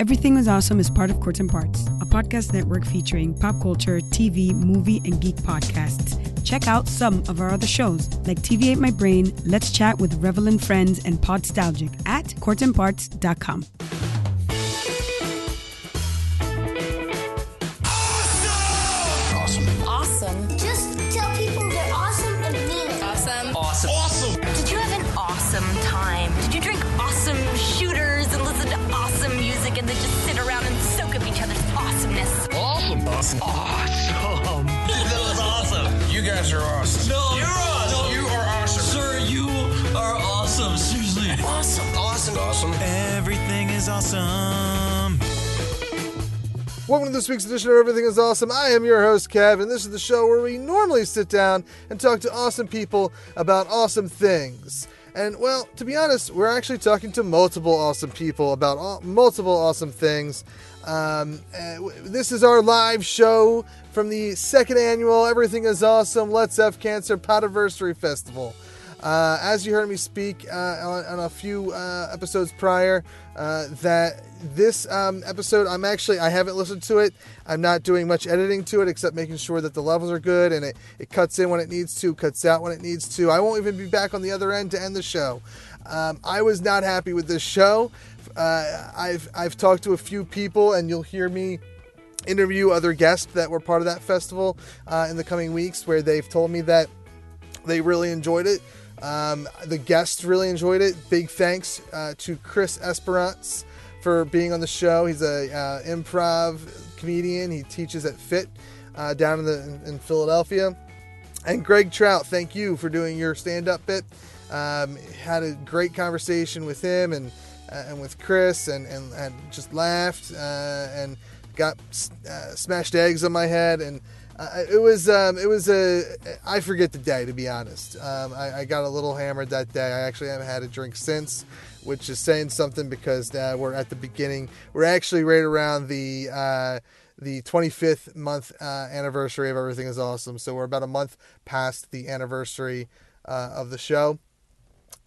Everything Was Awesome is part of Courts and Parts, a podcast network featuring pop culture, TV, movie, and geek podcasts. Check out some of our other shows like TV Ate My Brain, Let's Chat with Revelin Friends, and Podstalgic at courtsandparts.com. awesome. Welcome to this week's edition of Everything is Awesome. I am your host, Kev, and this is the show where we normally sit down and talk to awesome people about awesome things. And, well, to be honest, we're actually talking to multiple awesome people about aw- multiple awesome things. Um, uh, this is our live show from the second annual Everything is Awesome Let's Have Cancer Podiversary Festival. Uh, as you heard me speak uh, on, on a few uh, episodes prior, uh, that this um, episode, I'm actually, I haven't listened to it. I'm not doing much editing to it except making sure that the levels are good and it, it cuts in when it needs to, cuts out when it needs to. I won't even be back on the other end to end the show. Um, I was not happy with this show. Uh, I've, I've talked to a few people, and you'll hear me interview other guests that were part of that festival uh, in the coming weeks where they've told me that they really enjoyed it. Um, the guests really enjoyed it. Big thanks uh, to Chris Esperance for being on the show. He's a uh, improv comedian. He teaches at PHIT uh, down in the in Philadelphia. And Greg Trout, thank you for doing your stand-up bit. Um, had a great conversation with him and uh, and with Chris, and and, and just laughed uh, and got uh, smashed eggs on my head and. Uh, it was um, it was a I forget the day to be honest. Um, I, I got a little hammered that day. I actually haven't had a drink since, which is saying something because uh, we're at the beginning. We're actually right around the uh, the 25th month uh, anniversary of Everything Is Awesome. So we're about a month past the anniversary uh, of the show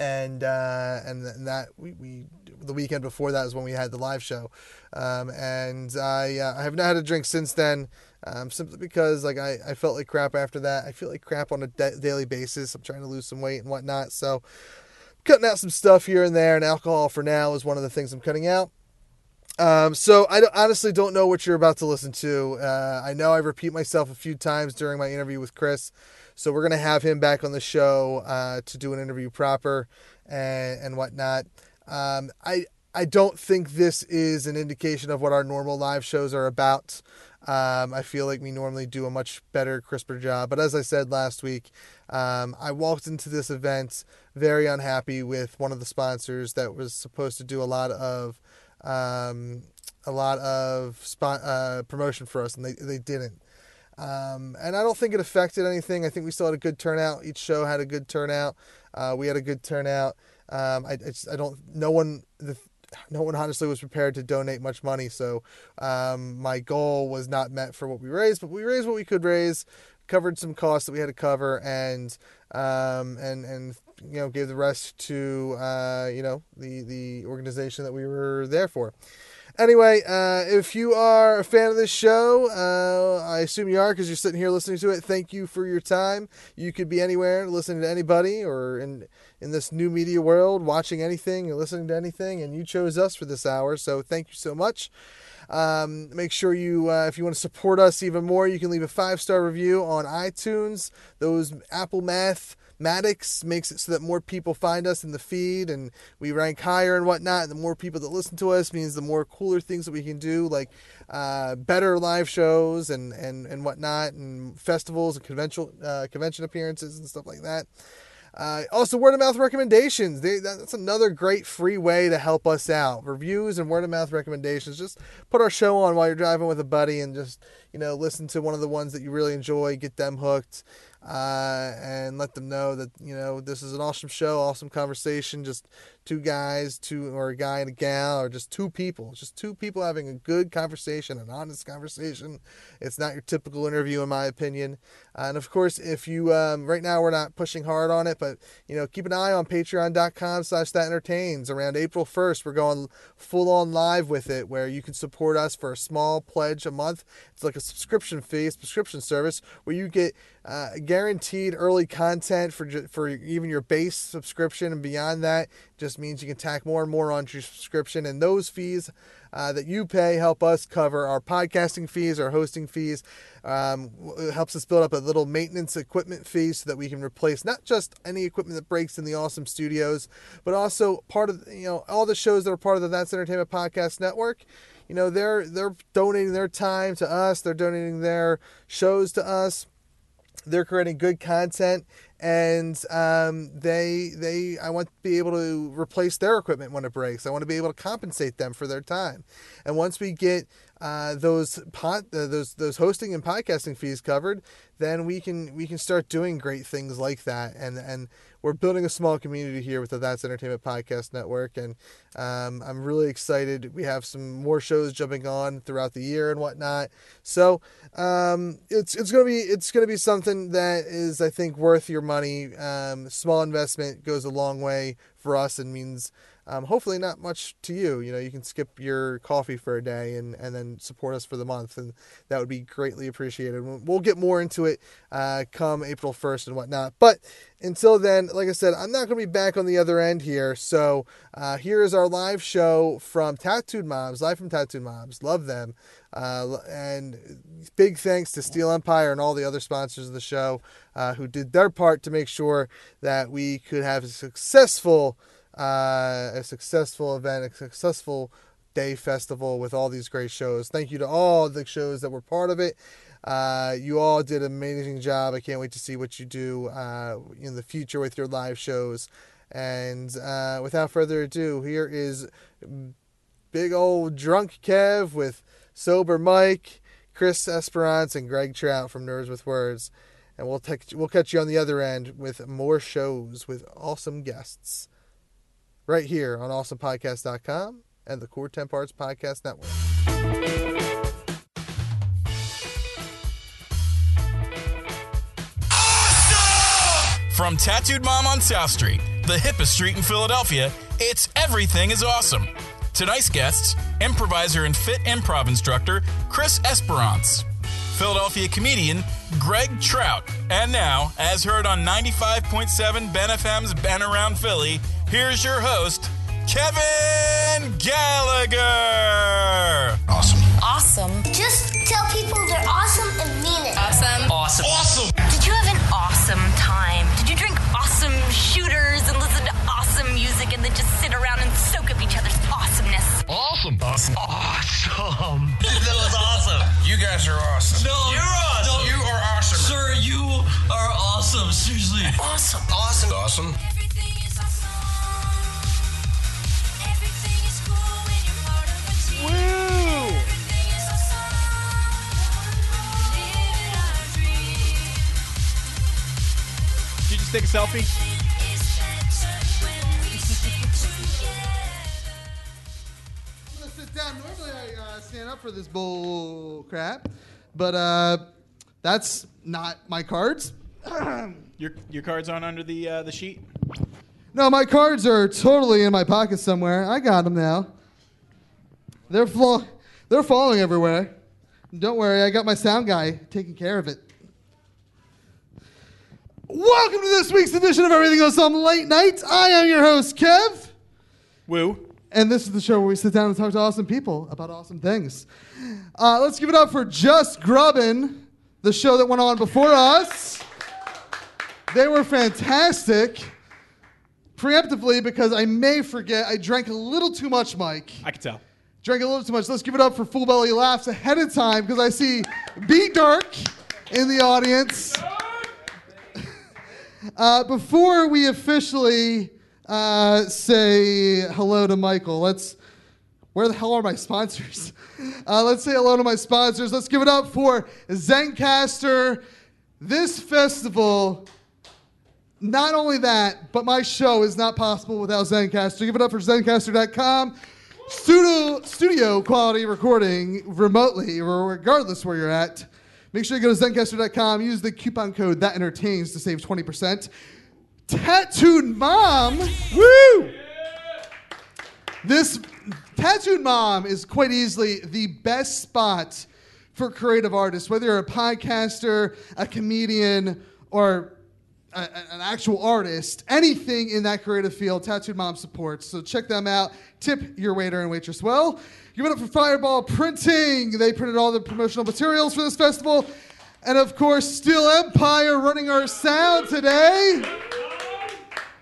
and uh, and and that we, we the weekend before that is when we had the live show, um, and I I have not had a drink since then, um, simply because like I, I felt like crap after that. I feel like crap on a da- daily basis. I'm trying to lose some weight and whatnot, so cutting out some stuff here and there, and alcohol for now is one of the things I'm cutting out. Um, so I don't- honestly don't know what you're about to listen to. Uh, I know I repeat myself a few times during my interview with Chris, so we're gonna have him back on the show uh, to do an interview proper and, and whatnot. Um, I I don't think this is an indication of what our normal live shows are about. Um, I feel like we normally do a much better, crisper job. But as I said last week, um, I walked into this event very unhappy with one of the sponsors that was supposed to do a lot of um, a lot of spot, uh, promotion for us, and they they didn't. Um, and I don't think it affected anything. I think we still had a good turnout. Each show had a good turnout. Uh, we had a good turnout. Um, I, I, just, I don't. No one. The, no one honestly was prepared to donate much money. So um, my goal was not met for what we raised, but we raised what we could raise, covered some costs that we had to cover, and um, and and you know gave the rest to uh, you know the the organization that we were there for. Anyway, uh, if you are a fan of this show, uh, I assume you are because you're sitting here listening to it. Thank you for your time. You could be anywhere listening to anybody or in in this new media world, watching anything or listening to anything, and you chose us for this hour. So thank you so much. Um, make sure you, uh, if you want to support us even more, you can leave a five star review on iTunes. Those Apple Math Maddox makes it so that more people find us in the feed and we rank higher and whatnot. And the more people that listen to us means the more cooler things that we can do, like uh, better live shows and, and, and whatnot, and festivals and convention uh, convention appearances and stuff like that. Uh, also, word of mouth recommendations. They, that's another great free way to help us out. Reviews and word of mouth recommendations. Just put our show on while you're driving with a buddy and just, you know, listen to one of the ones that you really enjoy, get them hooked. Uh, and let them know that you know this is an awesome show, awesome conversation. Just two guys, two or a guy and a gal, or just two people, just two people having a good conversation, an honest conversation. It's not your typical interview, in my opinion. Uh, and of course, if you um, right now we're not pushing hard on it, but you know keep an eye on Patreon.com/slash That Entertains. Around April first, we're going full on live with it, where you can support us for a small pledge a month. It's like a subscription fee, subscription service where you get uh, guaranteed early content for for even your base subscription and beyond that just means you can tack more and more onto your subscription. And those fees uh, that you pay help us cover our podcasting fees our hosting fees. Um, it helps us build up a little maintenance equipment fee so that we can replace not just any equipment that breaks in the awesome studios but also part of you know all the shows that are part of the that's entertainment podcast network. You know they're they're donating their time to us. They're donating their shows to us they're creating good content and um, they they I want to be able to replace their equipment when it breaks. I want to be able to compensate them for their time. And once we get uh, those pot uh, those those hosting and podcasting fees covered, then we can we can start doing great things like that. And and we're building a small community here with the That's Entertainment Podcast Network, and um, I'm really excited. We have some more shows jumping on throughout the year and whatnot. So um, it's it's gonna be it's gonna be something that is I think worth your money. Um, small investment goes a long way for us and means um, hopefully not much to you. You know, you can skip your coffee for a day and, and then support us for the month, and that would be greatly appreciated. We'll get more into it uh, come April 1st and whatnot. But until then, like I said, I'm not going to be back on the other end here. So uh, here is our live show from Tattooed Moms, live from Tattooed Moms. Love them. Uh, and big thanks to Steel Empire and all the other sponsors of the show uh, who did their part to make sure that we could have a successful uh, a successful event, a successful day festival with all these great shows. Thank you to all the shows that were part of it. Uh, you all did an amazing job. I can't wait to see what you do uh, in the future with your live shows. And uh, without further ado, here is big old drunk Kev with sober Mike, Chris Esperance, and Greg Trout from Nerds with Words. And we'll, we'll catch you on the other end with more shows with awesome guests right here on awesomepodcast.com and the Core 10 Parts Podcast Network. Awesome! From Tattooed Mom on South Street, the hippest street in Philadelphia, it's Everything is Awesome. Tonight's guests, improviser and PHIT improv instructor Chris Esperance, Philadelphia comedian Greg Trout, and now, as heard on 95.7 Ben FM's Ben Around Philly, here's your host, Kevin Gallagher. Awesome. Awesome. Just tell people they're awesome and mean it. Awesome. Awesome. Awesome. Did you have an awesome time? Did you drink awesome shooters and listen to awesome music and then just sit around and soak up each other's awesomeness? Awesome. Awesome. Awesome. that was awesome. You guys are awesome. No, You're awesome. no. You are awesome. Sir, you are awesome. Seriously. Awesome. Awesome. Awesome. Take a selfie? Is censored when we sing together. I'm gonna sit down. Normally I uh, stand up for this bull crap, but uh, that's not my cards. Your your cards aren't under the uh, the sheet. No, my cards are totally in my pocket somewhere. I got them now. They're flo- they're falling everywhere. Don't worry, I got my sound guy taking care of it. Welcome to this week's edition of Everything Goes Some Late Night. I am your host, Kev. Woo. And this is the show where we sit down and talk to awesome people about awesome things. Uh, let's give it up for Just Grubbin, the show that went on before us. They were fantastic. Preemptively, because I may forget, I drank a little too much, Mike. I can tell. Drank a little too much. Let's give it up for Full Belly Laughs ahead of time because I see B Dark in the audience. Uh, before we officially uh, say hello to Michael, let's. Where the hell are my sponsors? Uh, let's say hello to my sponsors. Let's give it up for Zencastr, this festival, not only that, but my show is not possible without Zencastr. Give it up for Zencastr.com. Studio, studio quality recording remotely, regardless where you're at. Make sure you go to Zencastr.com. Use the coupon code that entertains to save 20%. Tattooed Mom. Woo! This Tattooed Mom is quite easily the best spot for creative artists, whether you're a podcaster, a comedian, or a- an actual artist, anything in that creative field, Tattooed Mom supports. So check them out. Tip your waiter and waitress well. Give it up for Fireball Printing. They printed all the promotional materials for this festival. And of course, Steel Empire running our sound today.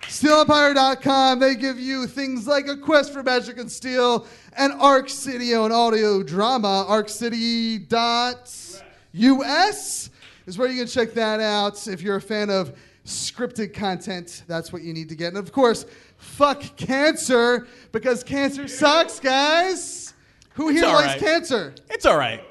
SteelEmpire.com. They give you things like a quest for magic and steel and Arc City and audio drama. ArcCity.us is where you can check that out. If you're a fan of scripted content, that's what you need to get. And of course, fuck cancer because cancer sucks, guys. Who here likes right. cancer? It's all right.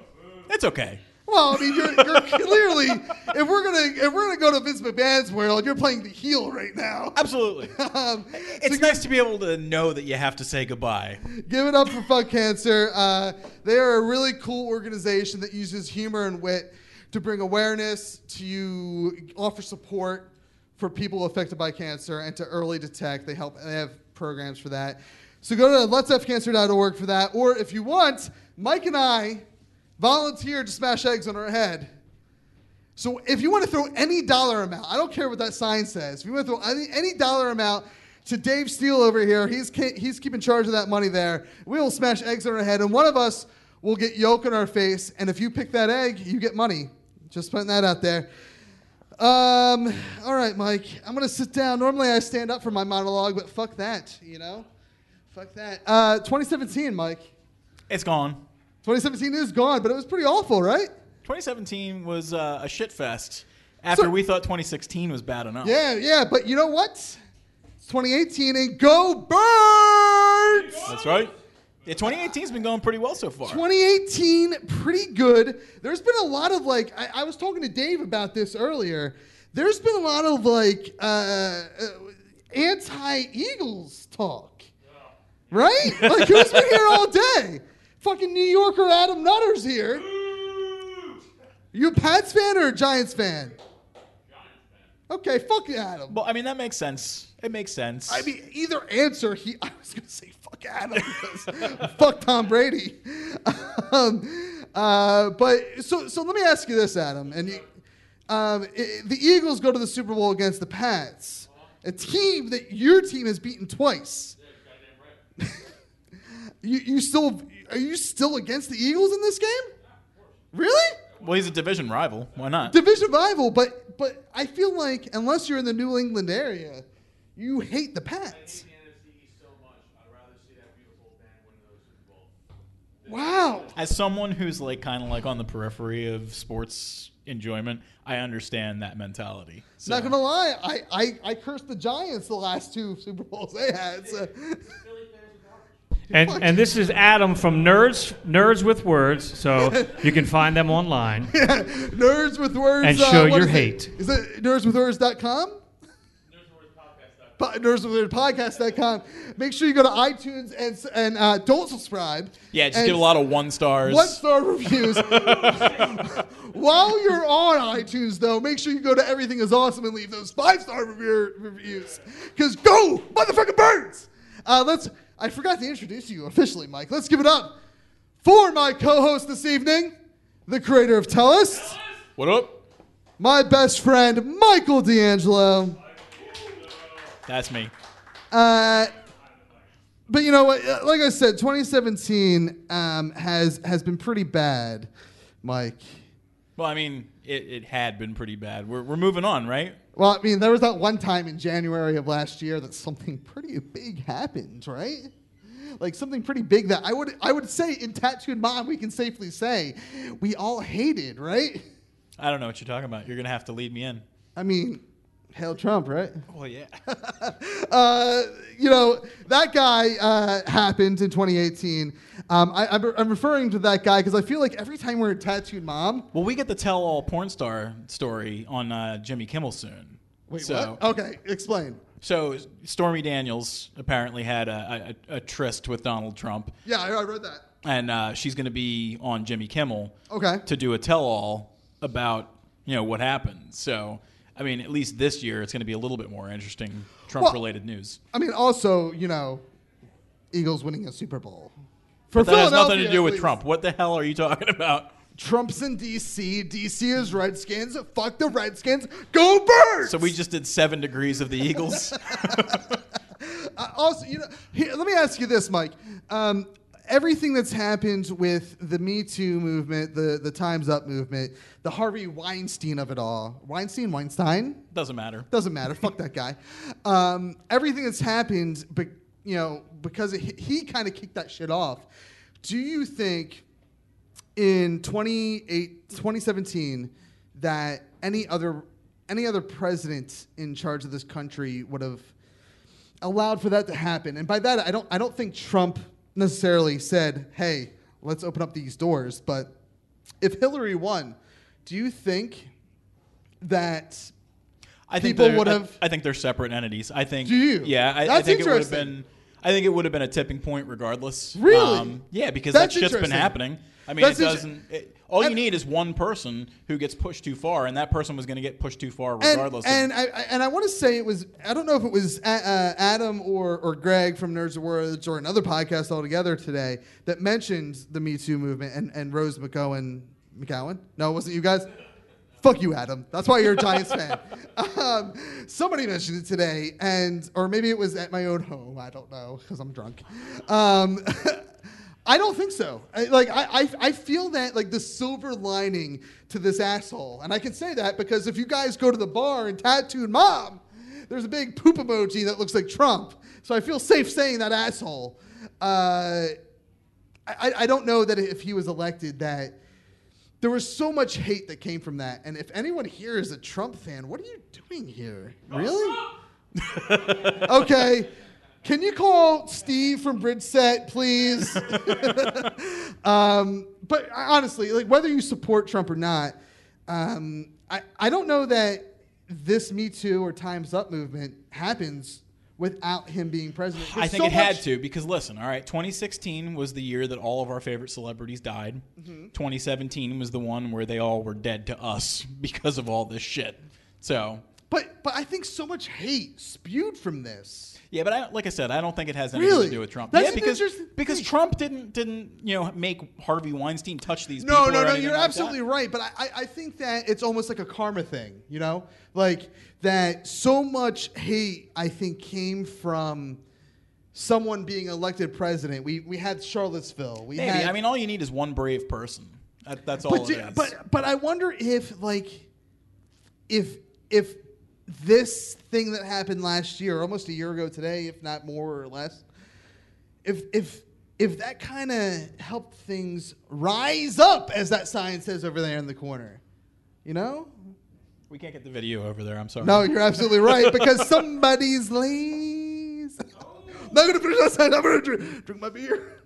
It's okay. Well, I mean, you're, you're clearly if we're gonna if we're gonna go to Vince McMahon's world, you're playing the heel right now. Absolutely. Um, It's nice to be able to know that you have to say goodbye. Give it up for Fuck Cancer. Uh, they are a really cool organization that uses humor and wit to bring awareness, to offer support for people affected by cancer, and to early detect. They help. They have programs for that. So go to let'sfcancer.org for that. Or if you want, Mike and I volunteered to smash eggs on our head. So if you want to throw any dollar amount, I don't care what that sign says. If you want to throw any, any dollar amount to Dave Steele over here, he's he's keeping charge of that money there. We will smash eggs on our head, and one of us will get yolk in our face. And if you pick that egg, you get money. Just putting that out there. Um, all right, Mike. I'm gonna sit down. Normally I stand up for my monologue, but fuck that. You know, fuck that. Uh, 2017, Mike. It's gone. 2017 is gone, but it was pretty awful, right? 2017 was uh, a shit fest. After So- we thought 2016 was bad enough. Yeah, yeah, but you know what? It's 2018 and go birds! That's right. Yeah, 2018's been going pretty well so far. 2018, pretty good. There's been a lot of like, I, I was talking to Dave about this earlier. There's been a lot of like uh, uh, anti Eagles talk. Right? Like, who's been here all day? Fucking New Yorker Adam Nutter's here. You a Pats fan or a Giants fan? Okay, fuck Adam. Well, I mean, that makes sense. It makes sense. I mean, either answer. He, I was gonna say fuck Adam because fuck Tom Brady. Um, uh, but so, so let me ask you this, Adam. And you, um, i the Eagles go to the Super Bowl against the Pats, a team that your team has beaten twice. you, you still are you still against the Eagles in this game? Really? well, he's a division rival. Why not? Division rival, but but I feel like unless you're in the New England area, you hate the Pats. I hate the NFC so much. I'd rather see that beautiful than one of those Super Wow. As someone who's like kind of like on the periphery of sports enjoyment, I understand that mentality. So- Not gonna lie, I, I, I cursed the Giants the last two Super Bowls they had. So. And and this is Adam from Nerds Nerds with Words, so you can find them online. Nerds with words. And uh, show what your is it? hate. Is it nerdswithwords.com? Po- nerdswithwordpodcast.com. Make sure you go to iTunes and and uh, don't subscribe. yeah, just And give a lot of one stars. One star reviews. While you're on iTunes, though, make sure you go to Everything Is Awesome and leave those five star review- reviews. Because go, motherfucking birds! Uh, let's. I forgot to introduce you officially, Mike. Let's give it up for my co-host this evening, the creator of Tellus, What up? my best friend Michael D'Angelo. That's me. Uh, but you know what? Uh, Like I said, 2017 um, has has been pretty bad, Mike. Well, I mean, it, it had been pretty bad. We're, we're moving on, right? Well, I mean, there was that one time in January of last year that something pretty big happened, right? Like something pretty big that I would I would say in Tattooed Mom we can safely say we all hated, right? I don't know what you're talking about. You're gonna have to lead me in. I mean, Hail Trump, right? Well, yeah. uh, you know, that guy uh, happened in 2018. Um, I, I'm, I'm referring to that guy because I feel like every time we're a tattooed mom. Well, we get the tell-all porn star story on uh, Jimmy Kimmel soon. Wait, so, what? Okay, explain. So Stormy Daniels apparently had a, a, a tryst with Donald Trump, Yeah, I, I read that. and uh, she's going to be on Jimmy Kimmel Okay. to do a tell-all about you know what happened. So, I mean, at least this year it's going to be a little bit more interesting Trump-related news. I mean, also, you know, Eagles winning a Super Bowl. For But that has nothing to do with. Trump. What the hell are you talking about? Trump's in D.C. D.C. is Redskins. Fuck the Redskins. Go Birds! So we just did seven degrees of the Eagles. Uh, also, you know, here, let me ask you this, Mike. Um, everything that's happened with the Me Too movement, the the Times Up movement, the Harvey Weinstein of it all, Weinstein, Weinstein, Doesn't matter. doesn't matter. Fuck that guy. Um, everything that's happened, but you know, because it, he kind of kicked that shit off. Do you think in 28, 2017 that any other any other president in charge of this country would have allowed for that to happen? And by that, I don't I don't think Trump necessarily said, "Hey, let's open up these doors." But if Hillary won, do you think that I think people would have? I, think they're separate entities. I think. Do you? Yeah, I, I That's think it would have been. I think it would have been a tipping point regardless. Um, Really? yeah, because That's that shit's been happening. I mean, That's it doesn't. It, all And- you need is one person who gets pushed too far, and that person was going to get pushed too far regardless. of- and I, and I want to say it was I don't know if it was uh, uh, Adam or or Greg from Nerds of Words or another podcast altogether today that mentioned the Me Too movement and and Rose McGowan McGowan. No, it wasn't you guys. Fuck you, Adam. That's why you're a Giants fan. Um, somebody mentioned it today, and or maybe it was at my own home. I don't know because I'm drunk. Um, I don't think so. I, like I, I, I feel that like the silver lining to this asshole, and I can say that because if you guys go to the bar and tattooed mom, there's a big poop emoji that looks like Trump. So I feel safe saying that asshole. Uh, I, I don't know that if he was elected that there was so much hate that came from that. And if anyone here is a Trump fan, what are you doing here? Really? okay. Can you call Steve from Bridgeset, please? um, but honestly, like whether you support Trump or not, um, I, I don't know that this Me Too or Time's Up movement happens without him being president. I think so it had to because listen, all right, 2016 was the year that all of our favorite celebrities died. Mm-hmm. 2017 was the one where they all were dead to us because of all this shit. So, But but I think so much hate spewed from this. yeah, but I, like I said, I don't think it has anything Really? to do with Trump. That's yeah, an because interesting because thing. Trump didn't didn't you know make Harvey Weinstein touch these No, people. no, or no. anything You're like absolutely that. right. But I, I, I think that it's almost like a karma thing, you know? Like that so much hate, I think, came from someone being elected president. We, we had Charlottesville. We Maybe. had, I mean, all you need is one brave person. That, that's all but, it do- is. but but I wonder if like if if this thing that happened last year, almost a year ago today, if not more or less, if if if that kind of helped things rise up, as that sign says over there in the corner, you know? we can't get the video over there. I'm sorry. No, you're absolutely right because somebody's lazy. I'm not gonna finish that sign. I'm gonna drink, drink my beer.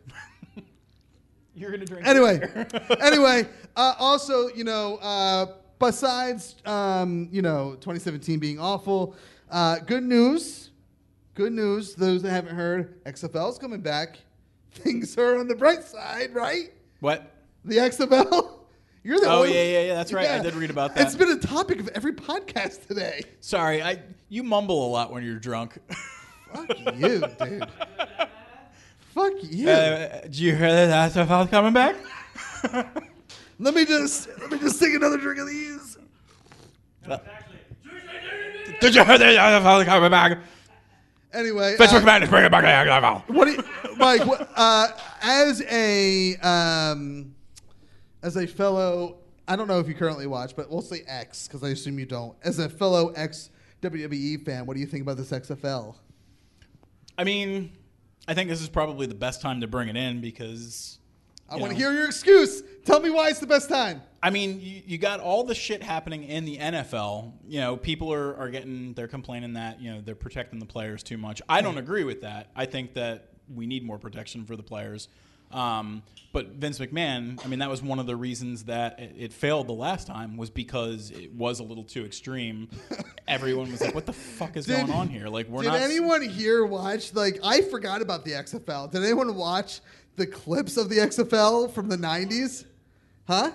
you're gonna drink. anyway, anyway, uh, also, you know, uh, besides, um, you know, 2017 being awful, uh, good news. Good news. Those that haven't heard, XFL's coming back. Things are on the bright side, right? What? The XFL. You're the Oh only- yeah, yeah, yeah. That's right. I did read about that. It's been a topic of every podcast today. Sorry, I you mumble a lot when you're drunk. Fuck you, dude. Fuck you. Uh, did you hear that SFL coming back? Let me just let me just take another drink of these. Did you hear that SFL coming back? Anyway, Vince uh, McMahon is bringing back. What do you, Mike? What, uh, as a um, as a fellow, I don't know if you currently watch, but we'll say X because I assume you don't. As a fellow ex WWE fan, what do you think about this XFL? I mean, I think this is probably the best time to bring it in because I want to hear your excuse. Tell me why it's the best time. I mean, you, you got all the shit happening in the NFL. You know, people are, are getting, they're complaining that, you know, they're protecting the players too much. I don't agree with that. I think that we need more protection for the players. Um, but Vince McMahon, I mean, that was one of the reasons that it, it failed the last time was because it was a little too extreme. Everyone was like, what the fuck is Did- going on here? Like, we're Did not. anyone here watch? Like, I forgot about the XFL. Did anyone watch the clips of the XFL from the '90s? Huh?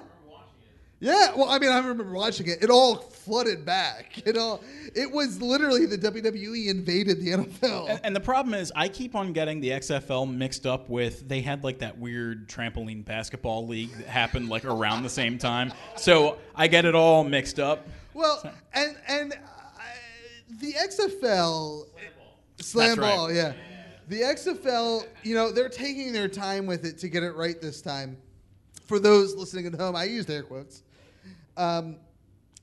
Yeah. Well, I mean, I remember watching it. It all flooded back. It all. It was literally the WWE invaded the NFL. And, and the problem is, I keep on getting the XFL mixed up with they had like that weird trampoline basketball league that happened like around the same time. So I get it all mixed up. Well, and and uh, the XFL slam That's right. ball, yeah. The XFL, you know, they're taking their time with it to get it right this time. For those listening at home, I used air quotes. Um,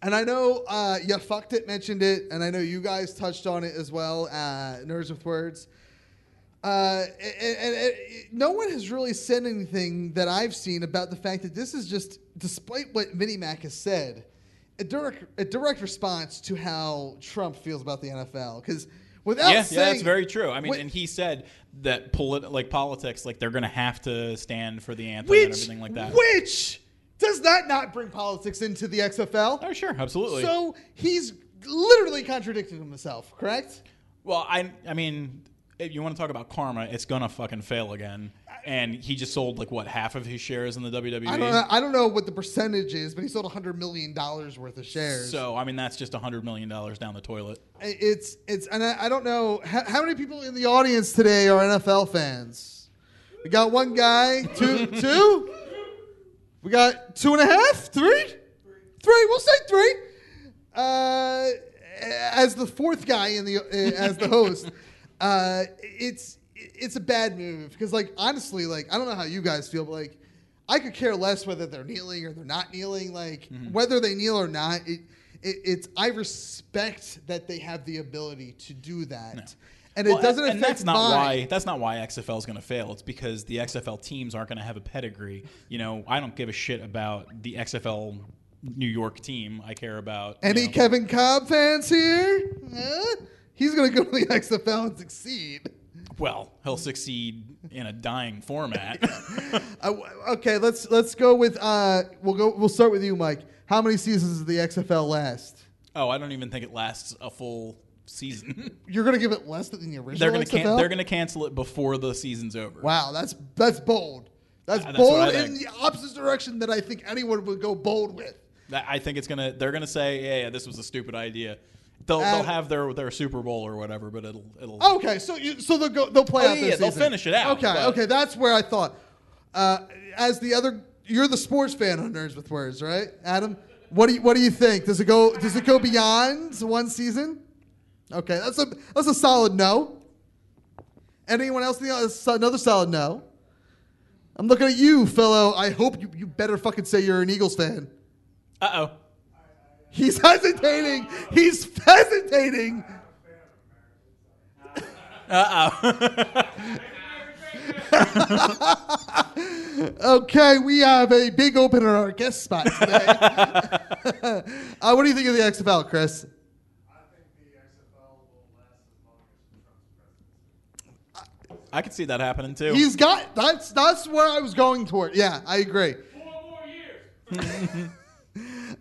and I know uh, you fucked it mentioned it, and I know you guys touched on it as well. Uh, Nerds with words. Uh, and, and, and no one has really said anything that I've seen about the fact that this is just, despite what Vinnie Mac has said, a direct, a direct response to how Trump feels about the NFL. Because without yeah, saying, yeah, that's very true. I mean, and he said that polit- like politics, like they're going to have to stand for the anthem and everything like that. which does that not bring politics into the XFL? Oh, sure, absolutely. So he's literally contradicting himself, correct? Well, I I mean, if you want to talk about karma, it's gonna fucking fail again. And he just sold like what half of his shares in the WWE. I don't know. I don't know what the percentage is, but he sold hundred million dollars worth of shares. So I mean, that's just a hundred million dollars down the toilet. it's it's and I, I don't know how, how many people in the audience today are NFL fans. We got one guy, two, two. We got two and a half, three, three. We'll say three. Uh, as the fourth guy in the uh, as the host, uh, it's it's a bad move because like honestly, like I don't know how you guys feel, but like I could care less whether they're kneeling or they're not kneeling. Like Mm-hmm. whether they kneel or not, it, it it's I respect that they have the ability to do that, and Well, it doesn't and affect that's not mine. why that's not why XFL is going to fail. It's because the XFL teams aren't going to have a pedigree. You know, I don't give a shit about the XFL New York team. I care about Any know- Kevin Kolb fans here? Huh? He's gonna go to the XFL and succeed. Well, he'll succeed in a dying format. Uh, okay, let's let's go with uh, we'll go we'll start with you, Mike. How many seasons does the XFL last? oh, I don't even think it lasts a full season. You're gonna give it less than the original they're going to XFL? can- they're going to cancel it before the season's over. Wow, that's that's bold. That's, Uh, that's bold in the opposite direction that I think anyone would go bold with. I think it's gonna. They're gonna say, "Yeah, yeah, this was a stupid idea." They'll, Uh, they'll have their their Super Bowl or whatever, but it'll it'll. Okay, so you, so they'll go they'll play Oh, out yeah, they'll season. finish it out, Okay, but- okay, that's where I thought. Uh, as the other, you're the sports fan on Nerds with Words, right, Adam? What do you what do you think? Does it go does it go beyond one season? Okay, that's a that's a solid no. Anyone else? in? Another solid no. I'm looking at you, fellow. I hope you, you better fucking say you're an Eagles fan. Uh oh. He's hesitating. He's hesitating. Uh oh. okay, we have a big opener on our guest spot today. uh, what do you think of the XFL, Chris? I think the XFL will last as long as Trump's presence. I could see that happening too. He's got that's that's where I was going toward. Yeah, I agree.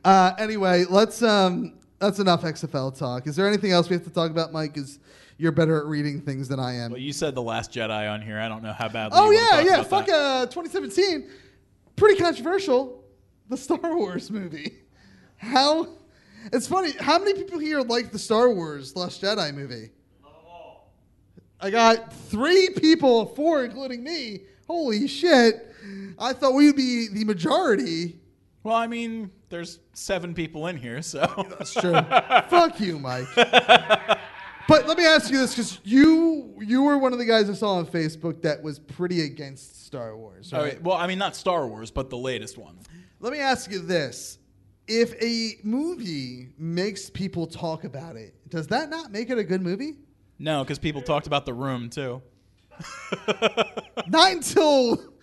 uh, anyway, let's um that's enough XFL talk. Is there anything else we have to talk about, Mike? Is you're better at reading things than I am. well, you said the Last Jedi on here. I don't know how badly. Oh yeah, yeah. Fuck uh 2017. Pretty controversial. The Star Wars movie. How it's funny, how many people here like the Star Wars Last Jedi movie? I got three people, four including me. Holy shit. I thought we'd be the majority. Well, I mean, there's seven people in here, so That's true. Fuck you, Mike. But let me ask you this, because you you were one of the guys I saw on Facebook that was pretty against Star Wars, All right? right, well, I mean, not Star Wars, but the latest one. Let me ask you this. If a movie makes people talk about it, does that not make it a good movie? No, because people talked about the room too. Not until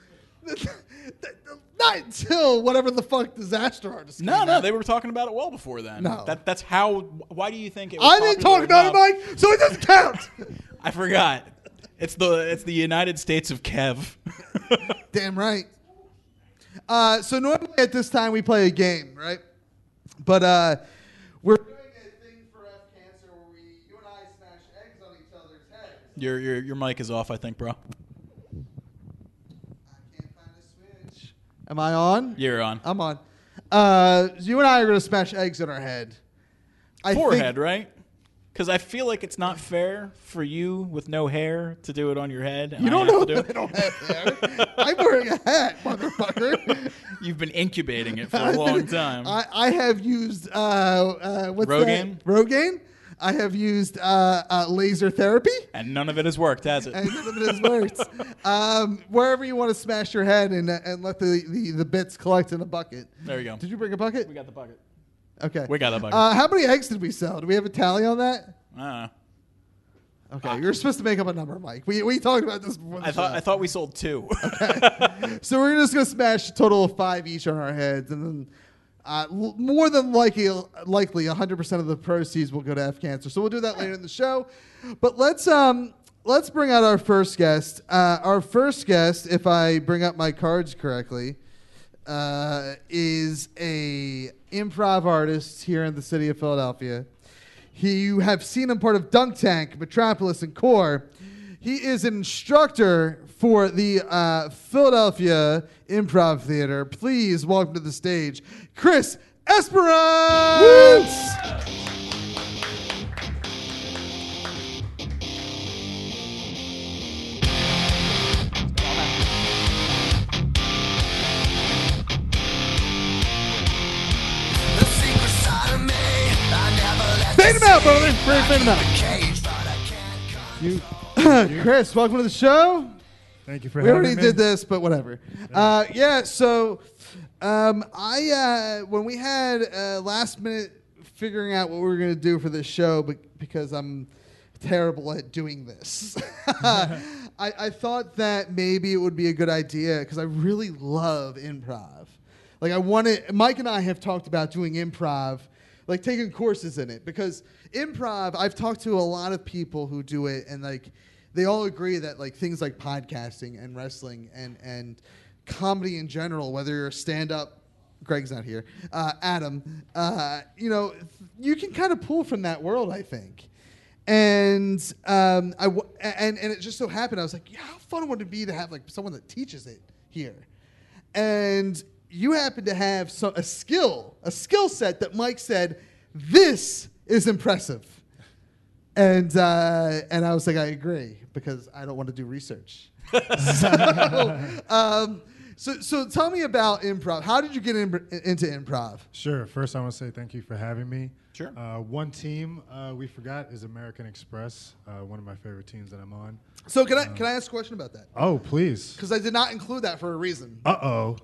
not until whatever the fuck disaster artist. No, no, out. they were talking about it well before then. No. that, that's how. Why do you think it? Was I didn't talk about it, Mike, so it doesn't count. I forgot. It's the it's the United States of Kev. Damn right. Uh, so normally at this time we play a game, right? But uh, we're doing a thing for F cancer where we, you and I smash eggs on each other's heads. your your your mic is off, I think, bro. Am I on? You're on. I'm on. Uh, you and I are gonna smash eggs in our head. I Forehead, think, right? Because I feel like it's not fair for you with no hair to do it on your head. and You I don't have know to do that I it. don't have hair. I'm wearing a hat, motherfucker. You've been incubating it for a long time. I, I have used uh, uh, what's Rogaine? that? Rogaine. I have used uh, uh, laser therapy. and none of it has worked, has it? and none of it has worked. Um, wherever you want to smash your head and, uh, and let the, the, the bits collect in a bucket. There you go. Did you bring a bucket? We got the bucket. Okay. We got the bucket. Uh, how many eggs did we sell? Do we have a tally on that? Uh, Okay, you're supposed to make up a number, Mike. We, we talked about this before. The I thought show. I thought we sold two. okay. so we're just gonna smash a total of five each on our heads, and then uh, more than likely, likely 100% of the proceeds will go to F Cancer. So we'll do that later in the show. But let's um let's bring out our first guest. Uh, our first guest, if I bring up my cards correctly, uh, is a improv artist here in the city of Philadelphia. He, you have seen him part of Dunk Tank, Metropolis, and Core. He is an instructor for the uh, Philadelphia Improv Theater. Please welcome to the stage, Chris Esperance. Fade him out, brother. Fade him out. You, Chris, welcome to the show. Thank you for we already me. did this, but whatever. Uh, yeah, so um, I uh, when we had uh, last minute figuring out what we were going to do for this show, but because I'm terrible at doing this, I, I thought that maybe it would be a good idea because I really love improv. Like I wanted, Mike and I have talked about doing improv, like taking courses in it because improv. I've talked to a lot of people who do it, and like they all agree that like things like podcasting and wrestling and and comedy in general, whether you're a stand up, Greg's not here, uh, Adam, uh, you know, you can kind of pull from that world, I think. And um, I w- and and it just so happened I was like, yeah, how fun would it be to have like someone that teaches it here? And you happen to have so, a skill, a skill set that Mike said, this is impressive. And uh, and I was like, I agree because I don't want to do research. so, um, so so tell me about improv. How did you get in, into improv? Sure. First, I want to say thank you for having me. Sure. Uh, one team uh, we forgot is American Express, uh, one of my favorite teams that I'm on. So can I can I ask a question about that? Oh, please. Because I did not include that for a reason. Uh oh.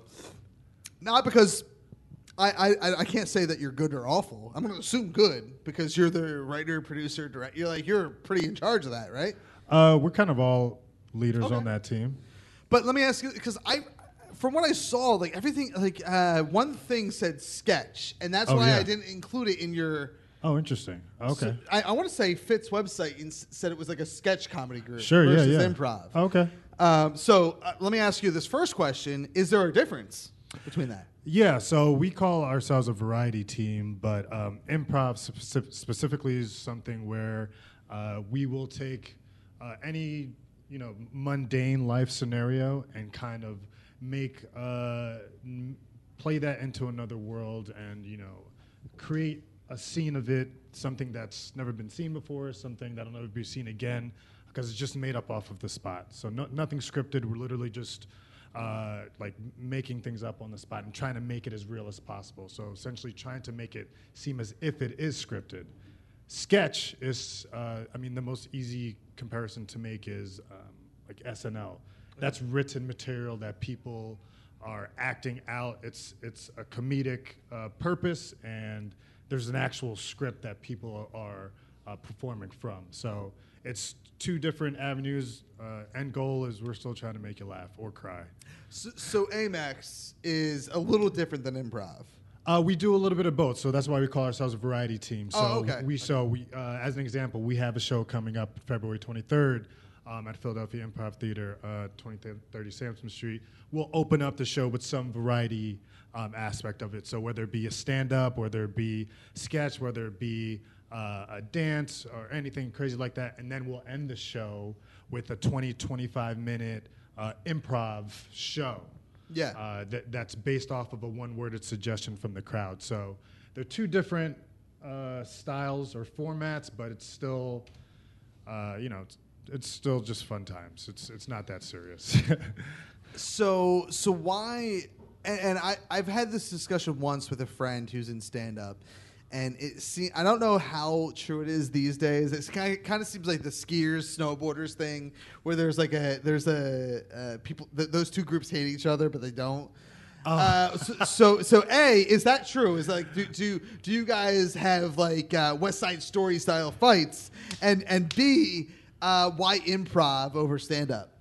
Not because I, I I can't say that you're good or awful. I'm going to assume good because you're the writer, producer, director. You're like you're pretty in charge of that, right? Uh, we're kind of all leaders Okay. on that team. But let me ask you because I, from what I saw, like everything, like uh, one thing said sketch, and that's Oh, why yeah. I didn't include it in your. Oh, interesting. Okay. So I, I want to say PHIT's website and said it was like a sketch comedy group Sure, yeah, yeah. improv. Okay. Um, so uh, let me ask you this first question: Is there a difference between that? Yeah, so we call ourselves a variety team, but um, improv speci- specifically is something where uh, we will take uh, any you know mundane life scenario and kind of make uh, play that into another world and you know create a scene of it, something that's never been seen before, something that'll never be seen again, because it's just made up off of the spot. So no, nothing scripted. We're literally just uh, like making things up on the spot and trying to make it as real as possible. So essentially, trying to make it seem as if it is scripted. Sketch is, uh, I mean, the most easy comparison to make is um, like SNL. That's written material that people are acting out. It's it's a comedic uh, purpose, and there's an actual script that people are uh, performing from. So it's two different avenues. Uh, end goal is we're still trying to make you laugh or cry. So, so Amex is a little different than improv. Uh, we do a little bit of both, so that's why we call ourselves a variety team. So Oh, okay. we so we uh, as an example, we have a show coming up February 23rd um, at Philadelphia Improv Theater, uh, 2030 Sansom Street. We'll open up the show with some variety um, aspect of it. So whether it be a stand-up, whether it be sketch, whether it be uh, a dance or anything crazy like that, and then we'll end the show with a 20 25 minute uh, improv show. Yeah. Uh, that, that's based off of a one worded suggestion from the crowd. So they're two different uh, styles or formats, but it's still, uh, you know, it's, it's still just fun times. It's, it's not that serious. So so why? And, and I I've had this discussion once with a friend who's in stand up. And it se- I don't know how true it is these days. It kind of, seems like the skiers, snowboarders thing, where there's like a there's a uh, people th- those two groups hate each other, but they don't. Uh, so, so so a is that true? Is like do do, do you guys have like uh, West Side Story style fights? And and b uh, why improv over stand up?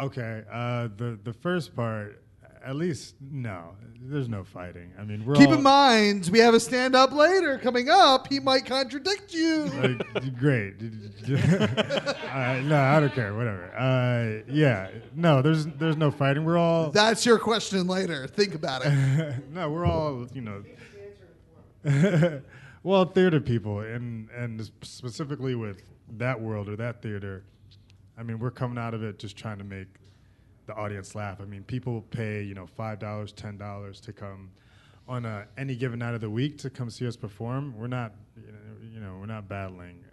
okay. Uh, the, the first part, at least, no, there's no fighting. I mean, we're Keep all, in mind, we have a stand up later coming up. He might contradict you. like, great. uh, no, I don't care. Whatever. Uh, yeah. No, there's there's no fighting. We're all. That's your question later. Think about it. no, we're all you know. well, theater people, and and specifically with that world or that theater, I mean, we're coming out of it just trying to make the audience laugh. I mean, people pay you know five dollars, ten dollars to come on a, any given night of the week to come see us perform. We're not, you know, you know, we're not battling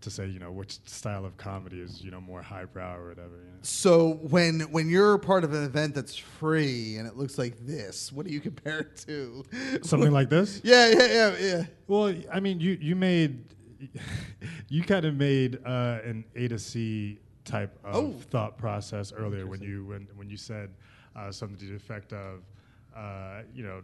to say you know which style of comedy is you know more highbrow or whatever. You know? So when when you're part of an event that's free and it looks like this, what do you compare it to? Something like this? Yeah, yeah, yeah, yeah. Well, I mean, you you made you kind of made uh, an A to C type of Oh. thought process earlier when you when when you said uh, something to the effect of uh, you know.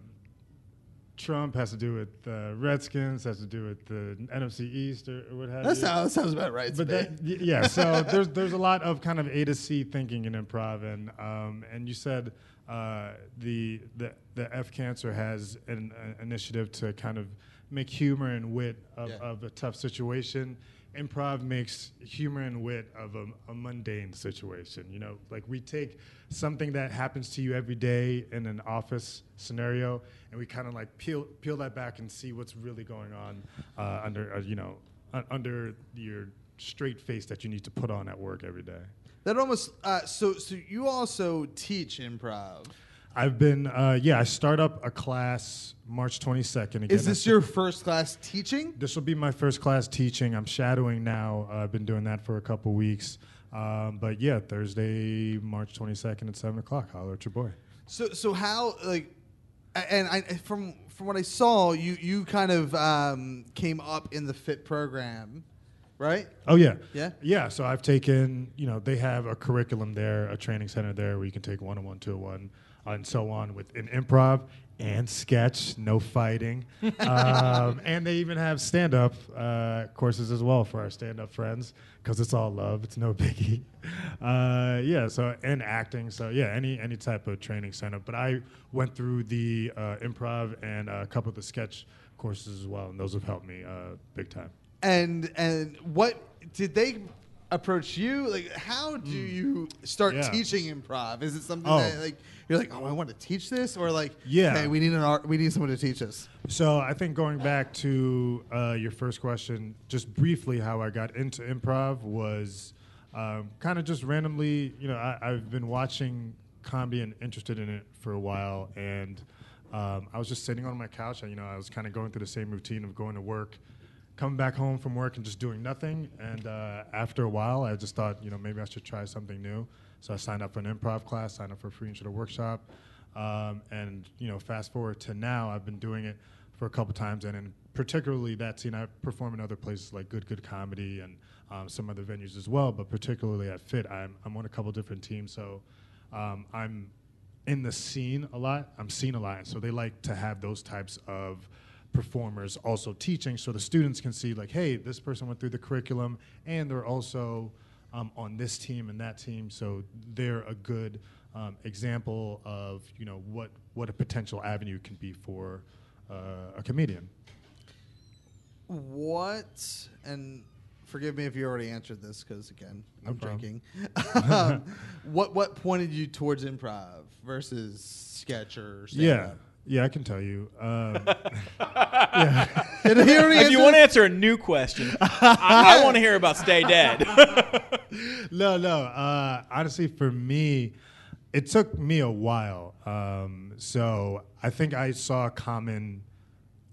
Trump has to do with the Redskins, has to do with the NFC East or, or what have That you. sounds, that sounds about right. But that, yeah, so there's there's a lot of kind of A to C thinking in improv, and um, and you said uh, the the the F Cancer has an uh, initiative to kind of make humor and wit of, Yeah. of a tough situation. Improv makes humor and wit of a, a mundane situation. You know, like we take something that happens to you every day in an office scenario, and we kind of like peel peel that back and see what's really going on uh, under uh, you know uh, under your straight face that you need to put on at work every day. That almost uh, so so you also teach improv. I've been uh, yeah. I start up a class March 22nd. Again, Is this your first class teaching? This will be my first class teaching. I'm shadowing now. Uh, I've been doing that for a couple weeks. Um, but yeah, Thursday, March 22nd at seven o'clock. Holler at your boy. So so how like, and I from from what I saw, you you kind of um, came up in the PHIT program, right? Oh yeah, Yeah? yeah. So I've taken, you know, they have a curriculum there, a training center there where you can take one on one, two on one, and so on with an improv and sketch, no fighting, um, and they even have stand up uh, courses as well for our stand up friends because it's all love, it's no biggie. Uh, yeah, so and acting, so yeah, any any type of training center. But I went through the uh, improv and a couple of the sketch courses as well, and those have helped me uh, big time. And and what did they approach you? Like, how do you start. Yeah. teaching improv? Is it something Oh. that like you're like, oh, I want to teach this, or like, Yeah. hey, we need an art, we need someone to teach us. So I think going back to uh, your first question, just briefly, how I got into improv was um, kind of just randomly. You know, I, I've been watching comedy and interested in it for a while, and um, I was just sitting on my couch. And, you know, I was kind of going through the same routine of going to work, coming back home from work, and just doing nothing. And uh, after a while, I just thought, you know, maybe I should try something new. So I signed up for an improv class, signed up for a free intro workshop. Um, and you know, fast forward to now, I've been doing it for a couple times, and in particularly that scene, I perform in other places like Good Good Comedy and um, some other venues as well. But particularly at PHIT, I'm I'm on a couple different teams, so um, I'm in the scene a lot. I'm seen a lot, so they like to have those types of performers also teaching, so the students can see like, hey, this person went through the curriculum, and they're also um, on this team and that team, so they're a good um, example of you know what what a potential avenue can be for uh, a comedian. What and forgive me if you already answered this because again No I'm problem. drinking. um, what what pointed you towards improv versus sketch or stand Yeah, yeah, I can tell you. Um, Did he already If you want to answer a new question, I, I want to hear about Stay Dead. no, no. Uh, honestly, for me, it took me a while. Um, so I think I saw a common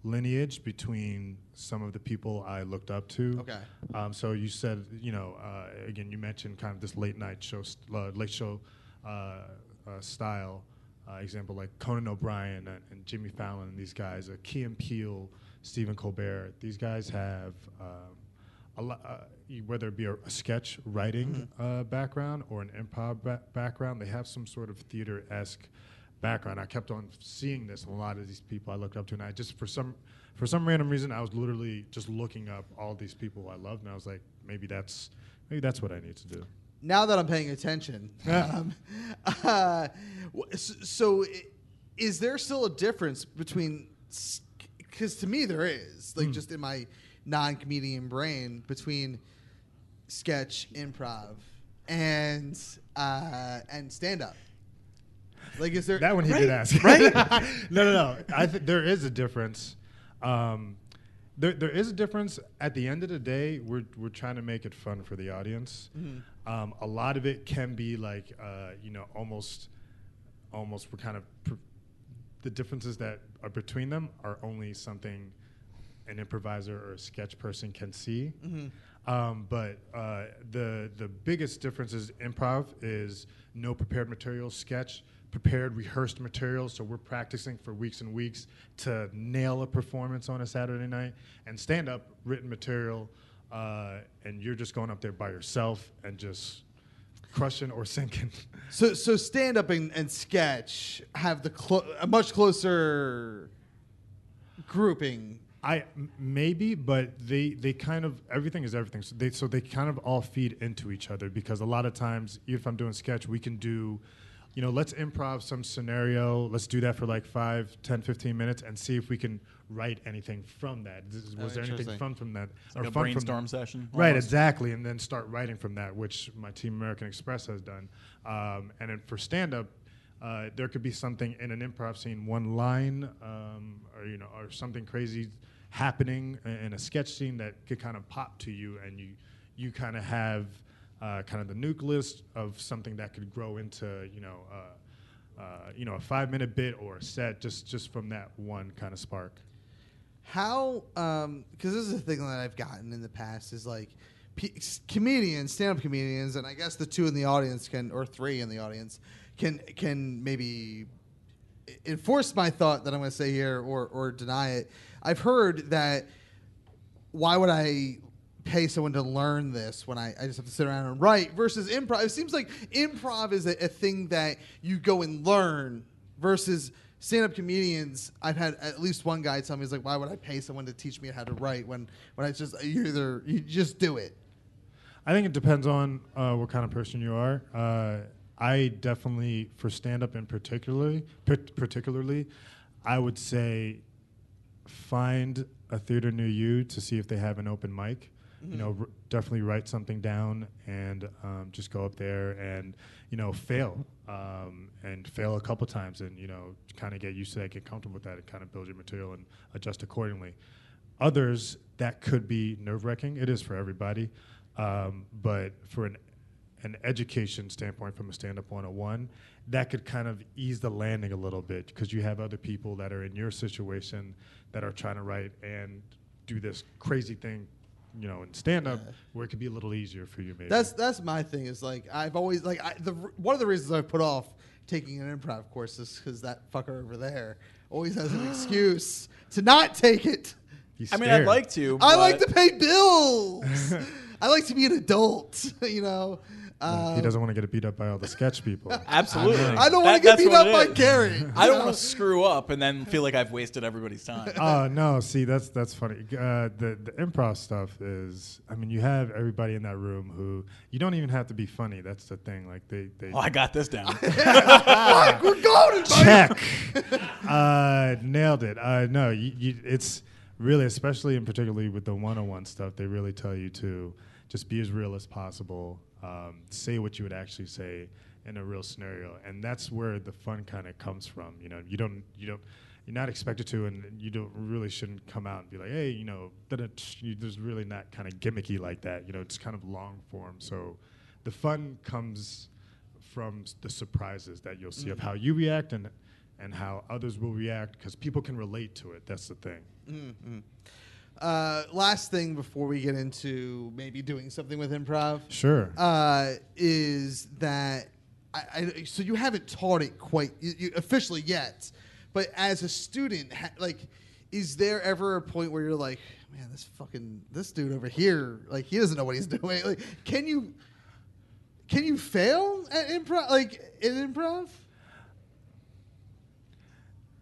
lineage between some of the people I looked up to. Okay. Um, so you said, you know, uh, again, you mentioned kind of this late night show, st- uh, late show uh, uh, style. Uh, example like Conan O'Brien and, and Jimmy Fallon and these guys, uh, Key and Peele, Stephen Colbert. These guys have um, a lo- uh, whether it be a, a sketch writing uh, background or an improv ba- background, they have some sort of theater esque background. I kept on seeing this in a lot of these people I looked up to, and I just for some for some random reason I was literally just looking up all these people I loved, and I was like, maybe that's maybe that's what I need to do. Now that I'm paying attention. um, uh, so, is there still a difference between? Because to me, there is. Like just in my non-comedian brain between sketch, improv, and uh, and stand-up. Like, is there That one he right? did ask. right? no, no, no. I think there is a difference. Um, there, there is a difference. At the end of the day, we're we're trying to make it fun for the audience. Mhm. Um, a lot of it can be like, uh, you know, almost, almost we're kind of pr- the differences that are between them are only something an improviser or a sketch person can see. Mhm. Um, but uh, the the biggest difference is improv is no prepared material, sketch prepared rehearsed material. So we're practicing for weeks and weeks to nail a performance on a Saturday night, and stand up written material, uh, and you're just going up there by yourself and just crushing or sinking. So, so stand up and, and sketch have the clo- a much closer grouping. I m- maybe, but they they kind of everything is everything. So they so they kind of all feed into each other because a lot of times, if I'm doing sketch, we can do, you know, let's improv some scenario. Let's do that for like 5, 10, 15 minutes and see if we can write anything from that. Is- Oh, Was there anything fun from that? It's like a fun brainstorm that? session, Right, almost. exactly, and then start writing from that, which my team American Express has done. Um, and then for stand up. Uh, there could be something in an improv scene, one line, um, or you know, or something crazy happening in a sketch scene that could kind of pop to you, and you you kind of have uh, kind of the nucleus of something that could grow into you know uh, uh, you know a five minute bit or a set just just from that one kind of spark. How? Because this is a thing that I've gotten in the past is like p- comedians, stand-up comedians, and I guess the two in the audience can, or three in the audience, can can maybe enforce my thought that I'm going to say here or or deny it. I've heard that why would I pay someone to learn this when I, I just have to sit around and write versus improv? It seems like improv is a, a thing that you go and learn versus stand-up comedians. I've had at least one guy tell me, he's like, why would I pay someone to teach me how to write when, when I just, you either, you just do it. I think it depends on uh, what kind of person you are. Uh, I definitely, for stand up in particularly, par- particularly, I would say find a theater near you to see if they have an open mic. You Mhm. know, r- definitely write something down and um, just go up there and you know fail um, and fail a couple times and you know kind of get used to that, get comfortable with that, and kind of build your material and adjust accordingly. Others that could be nerve wracking. It is for everybody, um, but for an an education standpoint from a stand up 101, that could kind of ease the landing a little bit because you have other people that are in your situation that are trying to write and do this crazy thing, you know, in stand up where it could be a little easier for you maybe. That's that's my thing. Is like I've always like I, the one of the reasons I've put off taking an improv course is because that fucker over there always has an excuse to not take it. I mean, I'd like to. I like to pay bills. I like to be an adult. You know. Uh, he doesn't want to get beat up by all the sketch people. Absolutely. I know. I don't want to That- get beat up by. Gary. I don't want to screw up and then feel like I've wasted everybody's time. Oh no! See, that's that's funny. Uh, the the improv stuff is. I mean, you have everybody in that room who you don't even have to be funny. That's the thing. Like they they Oh, I got this down. Fuck, we're golden, check. uh, nailed it. Uh, no, you, you, it's really, especially and particularly with the one-on-one stuff, they really tell you to just be as real as possible. Um, say what you would actually say in a real scenario, and that's where the fun kind of comes from. You know, you don't, you don't. You're not expected to, and you don't really shouldn't come out and be like, "Hey, you know, you, there's really not kind of gimmicky like that." You know, it's kind of long form. So, the fun comes from the surprises that you'll see of how you react and and how others will react because people can relate to it. That's the thing. Mhm. Uh, last thing before we get into maybe doing something with improv. Sure. Uh, is that I, I, so you haven't taught it quite you, you, officially yet, but as a student, ha, like, is there ever a point where you're like, man, this fucking this dude over here, like, he doesn't know what he's doing. Like, can you can you fail at improv? Like in improv?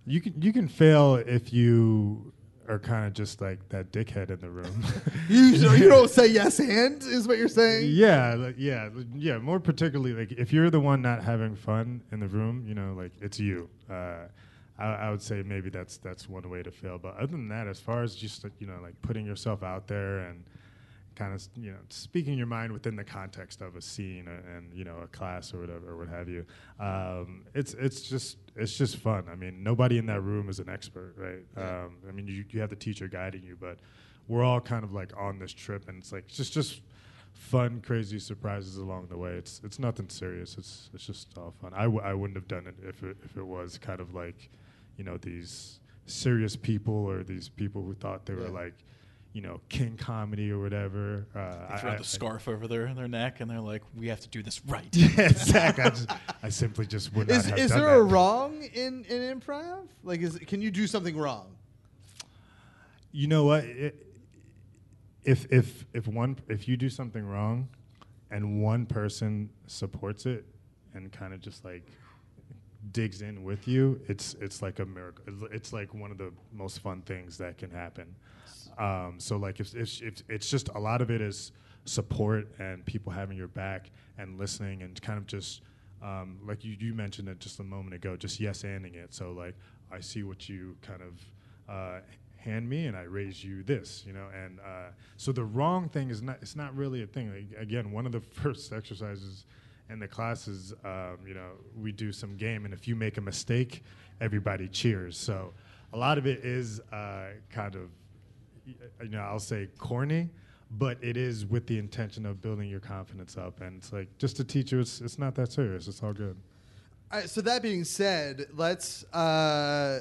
You can you can fail if you are kind of just like that dickhead in the room. You so you don't say yes and is what you're saying. yeah, like, yeah, yeah. More particularly, like if you're the one not having fun in the room, you know, like it's you. Uh, I, I would say maybe that's that's one way to fail. But other than that, as far as just like, you know, like putting yourself out there and kind of you know speaking your mind within the context of a scene or, and you know a class or whatever or what have you um, it's it's just it's just fun. I mean nobody in that room is an expert right? Um, i mean you, you have the teacher guiding you but we're all kind of like on this trip and it's like just just fun crazy surprises along the way. It's it's nothing serious. It's it's just all fun. I w- I wouldn't have done it if it if it was kind of like you know these serious people or these people who thought they were like you know, king comedy or whatever. Uh, They I- throw I- the scarf over their, their neck and they're like, we have to do this right. yeah, exactly. I, just, I simply just would not Is, have is done there that. a wrong in, in improv? Like, is can you do something wrong? You know what? It, if if if one if you do something wrong, and one person supports it, and kind of just like digs in with you, it's it's like a miracle. It's- It's like one of the most fun things that can happen. Um, so like if, if if it's just a lot of it is support and people having your back and listening and kind of just um, like you, you mentioned it just a moment ago, just yes anding it. So like I see what you kind of uh, hand me and I raise you this, you know. And uh, so the wrong thing is not it's not really a thing. Like, again, one of the first exercises in the classes, um, you know, we do some game, and if you make a mistake, everybody cheers. So a lot of it is uh, kind of you know, I'll say corny, but it is with the intention of building your confidence up. And it's like, just to teach you, it's, it's not that serious. It's all good. All right, so that being said, let's uh,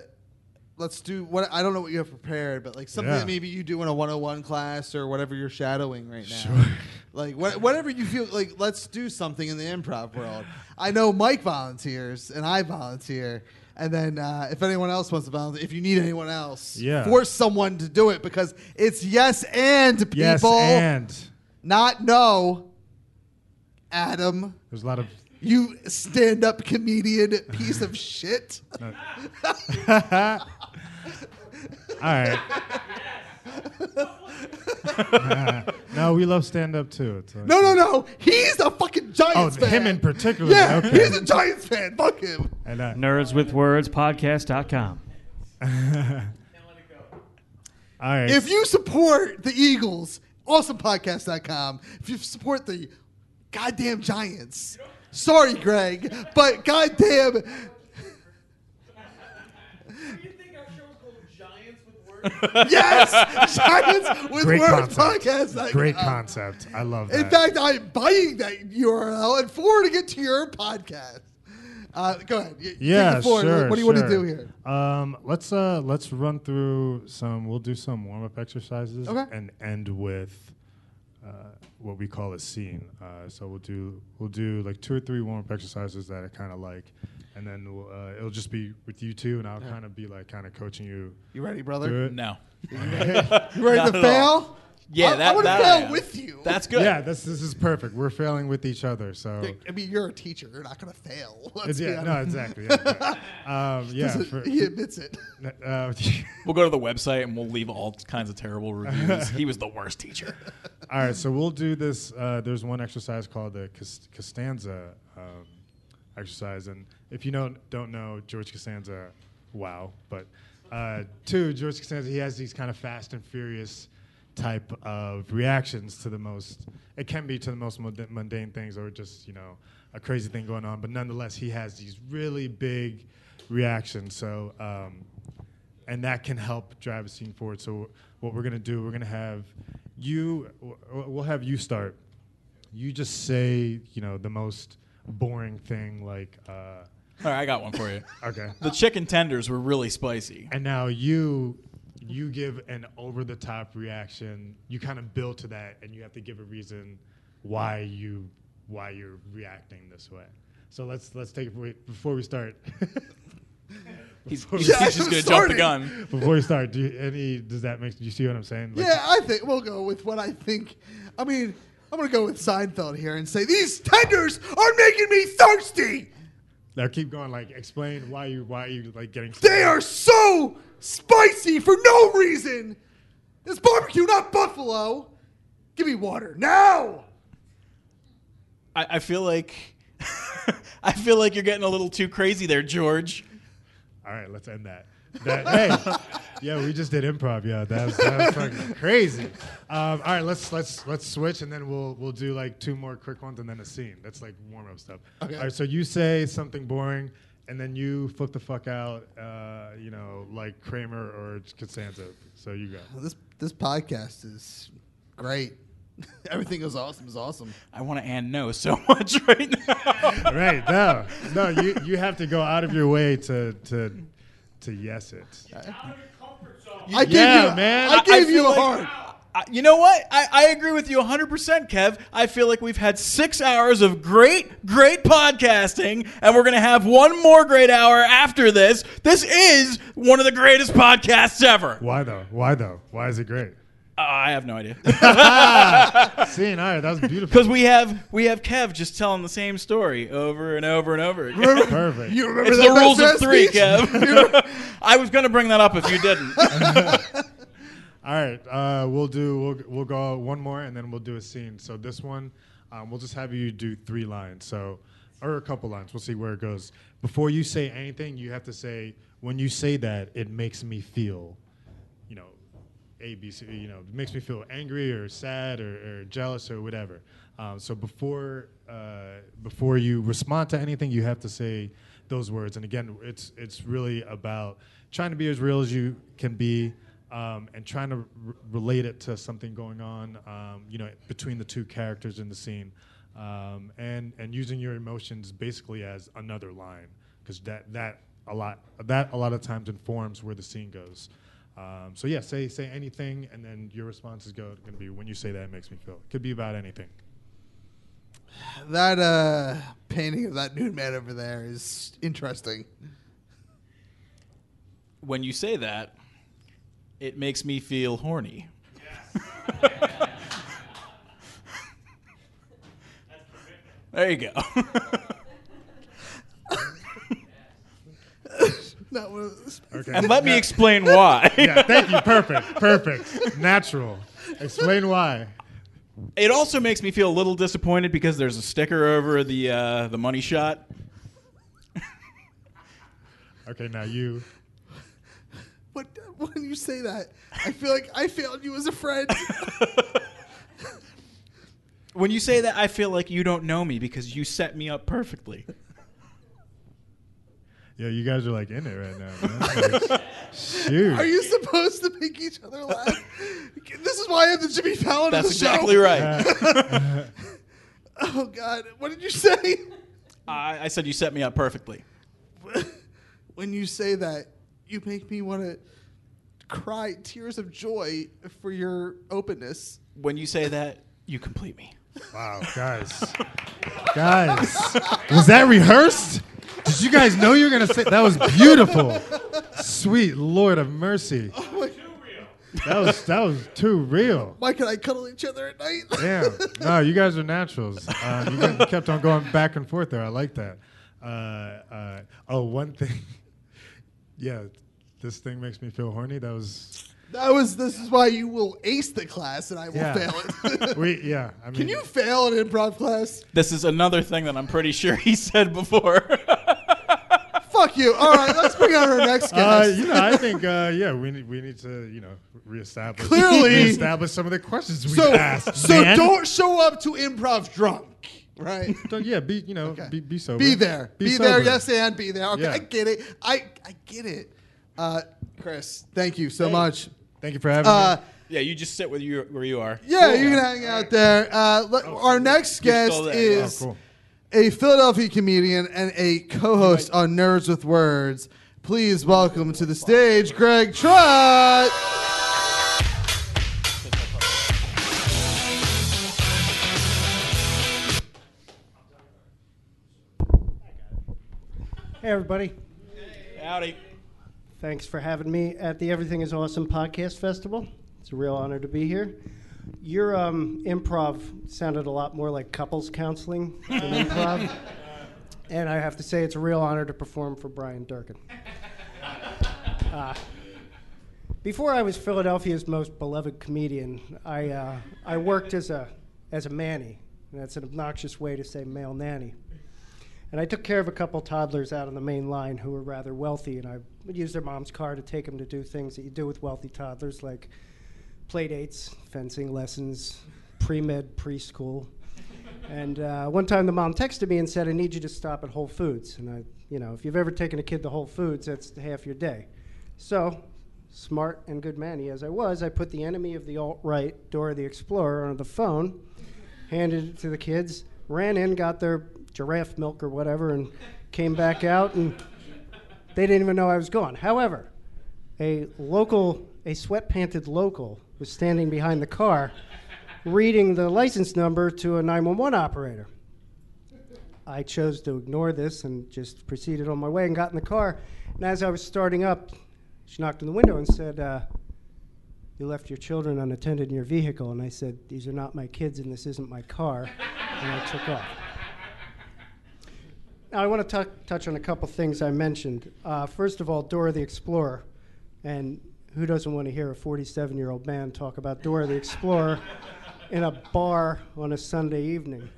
let's do what I don't know what you have prepared, but like something Yeah. that maybe you do in a 101 class or whatever you're shadowing right now. Sure. Like what, whatever you feel like, let's do something in the improv world. I know Mike volunteers and I volunteer. And then, uh, if anyone else wants to volunteer, if you need anyone else, Yeah. force someone to do it because it's yes and people, Yes, and not no. Adam, there's a lot of. you stand-up comedian piece of shit. all right. no, we love stand up too. It's like- No, no, no. He's a fucking Giants Oh, fan. him in particular. Yeah, okay. he's a Giants fan. Fuck him. And, uh, Nerdswithwordspodcast.com. all right. If you support the Eagles, awesomepodcast.com. If you support the goddamn Giants, sorry, Greg, but goddamn. yes, Giants with Great Words concept. podcast. Great concept. I love that. In fact, I'm buying that URL and forwarding it to your podcast. Uh, go ahead. Yeah, sure. What do you want to do here? Um, let's uh, let's run through some. We'll do some warm up exercises Okay. and end with uh, what we call a scene. Uh, so we'll do we'll do like two or three warm up exercises that I kind of like, and then we'll, uh, it'll just be with you two, and I'll kind of be like kind of coaching you. You ready, brother? through. No. You ready to fail? all. Yeah, I, that, I would that fail am. with you. That's good. Yeah, this this is perfect. We're failing with each other, so I mean, you're a teacher. You're not going to fail. Let's It's- yeah, no, exactly. Yeah, yeah. Um, yeah, Doesn't- for- he admits it. Uh, We'll go to the website and we'll leave all kinds of terrible reviews. he was the worst teacher. All right, so we'll do this. Uh, there's one exercise called the Cos- Costanza um, exercise, and if you don't don't know George Costanza, wow. But uh, two, George Costanza, he has these kind of fast and furious type of reactions to the most. It can be to the most mund- mundane things, or just you know a crazy thing going on. But nonetheless, he has these really big reactions. So. Um, and that can help drive a scene forward. So what we're gonna do, we're gonna have you. We'll have you start. You just say, you know, the most boring thing, like. Uh, All right, I got one for you. Okay. The chicken tenders were really spicy. and now you, you give an over-the-top reaction. You kind of build to that, and you have to give a reason why you why you're reacting this way. So let's let's take it wait, before we start. He's, Before he's, we- he's just going to jump the gun. Before we start, do you, any does that make? Do you see what I'm saying? Like, Yeah, I think we'll go with what I think. I mean, I'm going to go with Seinfeld here and say these tenders are making me thirsty. Now keep going. Like explain why you why you like getting. They are so spicy for no reason. It's barbecue, not buffalo. Give me water now. I, I feel like I feel like you're getting a little too crazy there, George. All right, let's end that. That hey, yeah, we just did improv. Yeah, that was, that was fucking crazy. Um, all right, let's let's let's switch, and then we'll we'll do like two more quick ones, and then a scene. That's like warm up stuff. Okay. All right, so you say something boring, and then you flip the fuck out. Uh, you know, like Kramer or Costanza. So you go. This this podcast is great. Everything is awesome. Is awesome. I want to and no so much right now. right? No, no, you you have to go out of your way to to to yes it. I gave yeah, you, man. I gave feel you a like- heart. I- you know what? I, I agree with you 100%, Kev. I feel like we've had six hours of great, great podcasting, and we're going to have one more great hour after this. This is one of the greatest podcasts ever. Why though? Why though? Why is it great? Uh, I have no idea. Scene. All right, that was beautiful. Because we have we have Kev just telling the same story over and over and over again. Perfect. You remember It's that the rules of three, speech? Kev. I was going to bring that up if you didn't. All right, uh, we'll do. We'll we'll go one more, and then we'll do a scene. So this one, um, we'll just have you do three lines. So, or a couple lines. We'll see where it goes. Before you say anything, you have to say when you say that it makes me feel, you know, A B C. You know, makes me feel angry or sad or, or jealous or whatever. Um, so before uh, before you respond to anything, you have to say those words. And again, it's it's really about trying to be as real as you can be um, and trying to r- relate it to something going on, um, you know, between the two characters in the scene, um, and and using your emotions basically as another line, because that that a lot that a lot of times informs where the scene goes. Um, so yeah, say say anything, and then your response is going to be when you say that it makes me feel. It could be about anything. That uh, painting of that nude man over there is interesting. when you say that, it makes me feel horny. there you go. That was Okay. and let me explain why. yeah, thank you. Perfect. Perfect. Natural. Explain why. It also makes me feel a little disappointed because there's a sticker over the uh, the money shot. Okay, now you. But when you say that, I feel like I failed you as a friend. When you say that, I feel like you don't know me because you set me up perfectly. Yeah, you guys are like in it right now, man. Like, shoot. Are you supposed to make each other laugh? this is why I have the Jimmy Fallon That's of the exactly show. right. Oh God, what did you say? I, I said you set me up perfectly. when you say that, you make me want to cry tears of joy for your openness. When you say that, you complete me. Wow, guys. guys. Was that rehearsed? Did you guys know you were going to say that was beautiful? Sweet Lord of mercy. Oh That was that was too real. Why can I cuddle each other at night? Damn. No, you guys are naturals. Uh, you guys kept on going back and forth there. I like that. Uh, uh, oh, one thing. yeah, this thing makes me feel horny. That was. That was. This is why you will ace the class, and I will Yeah. fail it. we yeah. I mean, Can you fail an improv class? This is another thing that I'm pretty sure he said before. Fuck you. All right, let's bring on our next guest. Uh, you know, I think uh, yeah, we need we need to you know reestablish Clearly- reestablish some of the questions we so, asked. so man. don't show up to improv drunk, right? Don't- yeah, be you know be be sober. Be there. Be, there. sober. Yes, and be there. Okay, Yeah. I get it. I I get it. Uh, Chris, thank you so much. Thank you for having Uh, me. yeah, you just sit with you where you are. yeah, you can hang out there. Uh, let- our next guest is Oh, cool. A Philadelphia comedian and a co-host on Nerds with Words. Please welcome to the stage, Greg Trott. Hey, everybody. Howdy. Thanks for having me at the Everything is Awesome Podcast Festival. It's a real honor to be here. Your um, improv sounded a lot more like couples counseling than improv. And I have to say, it's a real honor to perform for Brian Durkin. Uh, before I was Philadelphia's most beloved comedian, I, uh, I worked as a, as a manny. And that's an obnoxious way to say male nanny. And I took care of a couple toddlers out on the main line who were rather wealthy, and I would use their mom's car to take them to do things that you do with wealthy toddlers, like play dates, fencing lessons, pre med, preschool. And uh, one time the mom texted me and said, I need you to stop at Whole Foods. And I, you know, if you've ever taken a kid to Whole Foods, that's half your day. So, smart and good manny as I was, I put the enemy of the alt right, Dora the Explorer, on the phone, handed it to the kids, ran in, got their giraffe milk or whatever, and came back out, and they didn't even know I was gone. However, a local, a sweat panted local, was standing behind the car reading the license number to a 911 operator. I chose to ignore this and just proceeded on my way and got in the car. And as I was starting up, she knocked on the window and said, uh, You left your children unattended in your vehicle. And I said, These are not my kids and this isn't my car. And I took off. Now, I want to touch on a couple things I mentioned. Uh, first of all, Dora the Explorer. And who doesn't want to hear a 47 year old man talk about Dora the Explorer in a bar on a Sunday evening?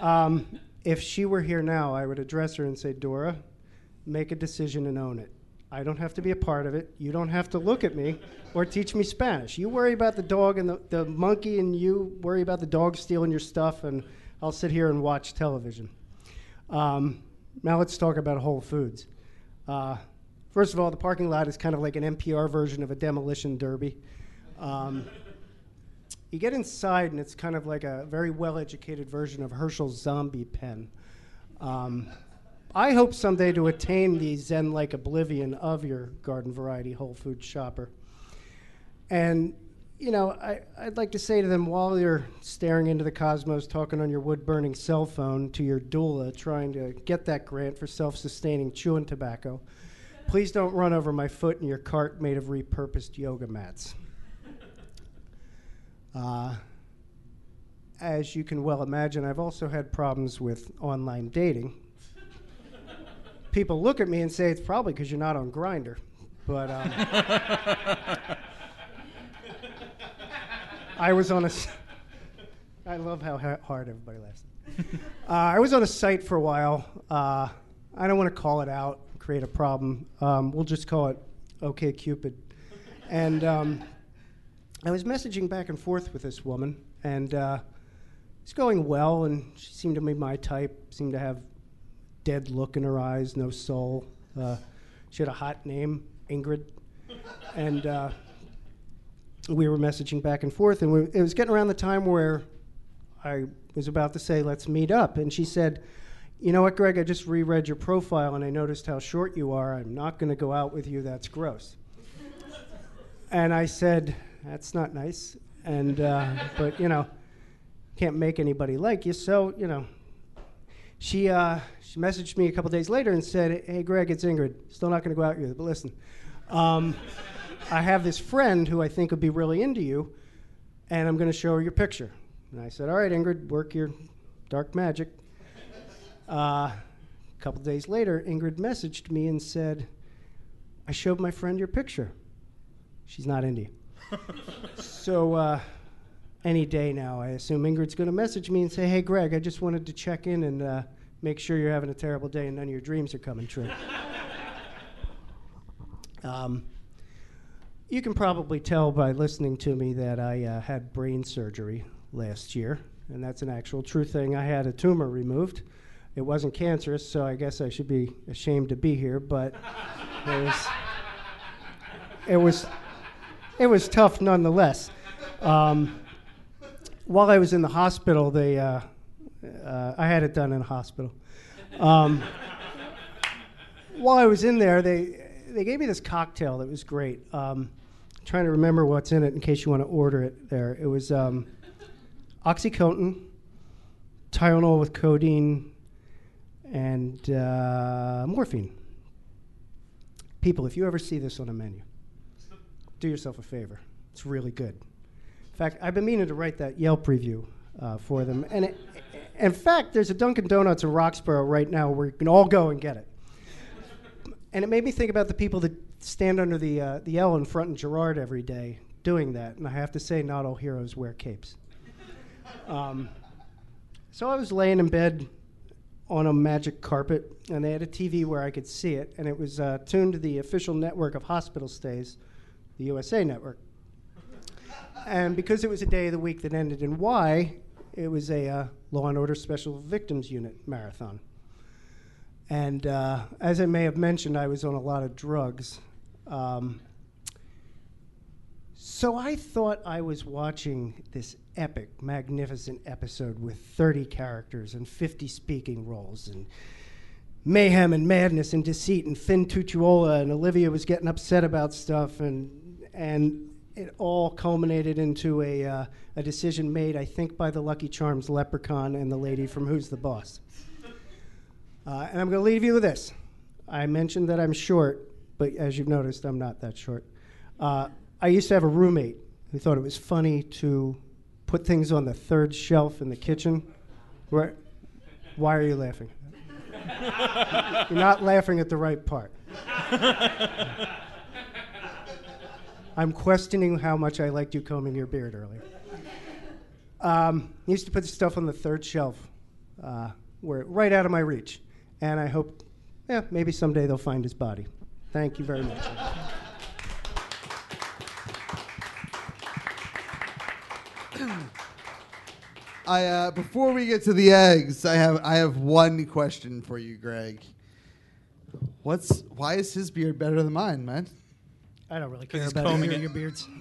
Um, if she were here now, I would address her and say, Dora, make a decision and own it. I don't have to be a part of it. You don't have to look at me or teach me Spanish. You worry about the dog and the, the monkey, and you worry about the dog stealing your stuff, and I'll sit here and watch television. Um, now let's talk about Whole Foods. Uh, first of all, the parking lot is kind of like an NPR version of a demolition derby. Um, you get inside, and it's kind of like a very well educated version of Hershel's zombie pen. Um, I hope someday to attain the Zen like oblivion of your garden variety Whole Food shopper. And, you know, I, I'd like to say to them while you're staring into the cosmos, talking on your wood burning cell phone to your doula, trying to get that grant for self sustaining chewing tobacco, please don't run over my foot in your cart made of repurposed yoga mats. Uh, as you can well imagine, I've also had problems with online dating. People look at me and say it's probably because you're not on Grindr, but um, I was on a. s- I love how ha- hard everybody laughs. uh, I was on a site for a while. Uh, I don't want to call it out, create a problem. Um, we'll just call it OK Cupid. And um, I was messaging back and forth with this woman, and uh, it's going well, and she seemed to be my type. Seemed to have dead look in her eyes, no soul. Uh, she had a hot name, Ingrid, and uh, we were messaging back and forth, and we, it was getting around the time where I was about to say, "Let's meet up," and she said. You know what, Greg? I just reread your profile and I noticed how short you are. I'm not going to go out with you. That's gross. And I said, "That's not nice." And uh, but you know, can't make anybody like you. So you know, she uh, she messaged me a couple days later and said, "Hey, Greg, it's Ingrid. Still not going to go out with you, but listen." Um, I have this friend who I think would be really into you, and I'm going to show her your picture. And I said, All right, Ingrid, work your dark magic. Uh, a couple days later, Ingrid messaged me and said, I showed my friend your picture. She's not you. so, uh, any day now, I assume Ingrid's going to message me and say, Hey, Greg, I just wanted to check in and uh, make sure you're having a terrible day and none of your dreams are coming true. um, you can probably tell by listening to me that I uh, had brain surgery last year, and that's an actual true thing. I had a tumor removed. It wasn't cancerous, so I guess I should be ashamed to be here, but it was it was it was tough nonetheless. Um, while I was in the hospital, they uh, uh, I had it done in a hospital. Um, while I was in there, they they gave me this cocktail that was great. Um, trying to remember what's in it in case you want to order it. There, it was um, OxyContin, Tylenol with codeine, and uh, morphine. People, if you ever see this on a menu, do yourself a favor. It's really good. In fact, I've been meaning to write that Yelp review uh, for them. And it, in fact, there's a Dunkin' Donuts in Roxborough right now where you can all go and get it. And it made me think about the people that stand under the, uh, the L in front in Girard every day doing that. And I have to say, not all heroes wear capes. Um, so I was laying in bed on a magic carpet, and they had a TV where I could see it, and it was uh, tuned to the official network of hospital stays, the USA Network. And because it was a day of the week that ended in Y, it was a uh, Law and Order Special Victims Unit marathon. And uh, as I may have mentioned, I was on a lot of drugs. Um, so I thought I was watching this epic, magnificent episode with 30 characters and 50 speaking roles and mayhem and madness and deceit and Fin Tutuola and Olivia was getting upset about stuff and and it all culminated into a, uh, a decision made, I think, by the Lucky Charms leprechaun and the lady from Who's the Boss. Uh, and I'm going to leave you with this. I mentioned that I'm short, but as you've noticed, I'm not that short. Uh, I used to have a roommate who thought it was funny to put things on the third shelf in the kitchen. Where, why are you laughing? You're not laughing at the right part. I'm questioning how much I liked you combing your beard earlier. Um, he used to put stuff on the third shelf, uh, where right out of my reach, and I hope, yeah, maybe someday they'll find his body. Thank you very much. I uh, before we get to the eggs, I have I have one question for you, Greg. What's why is his beard better than mine, man? I don't really care he's about combing either it. of your beards.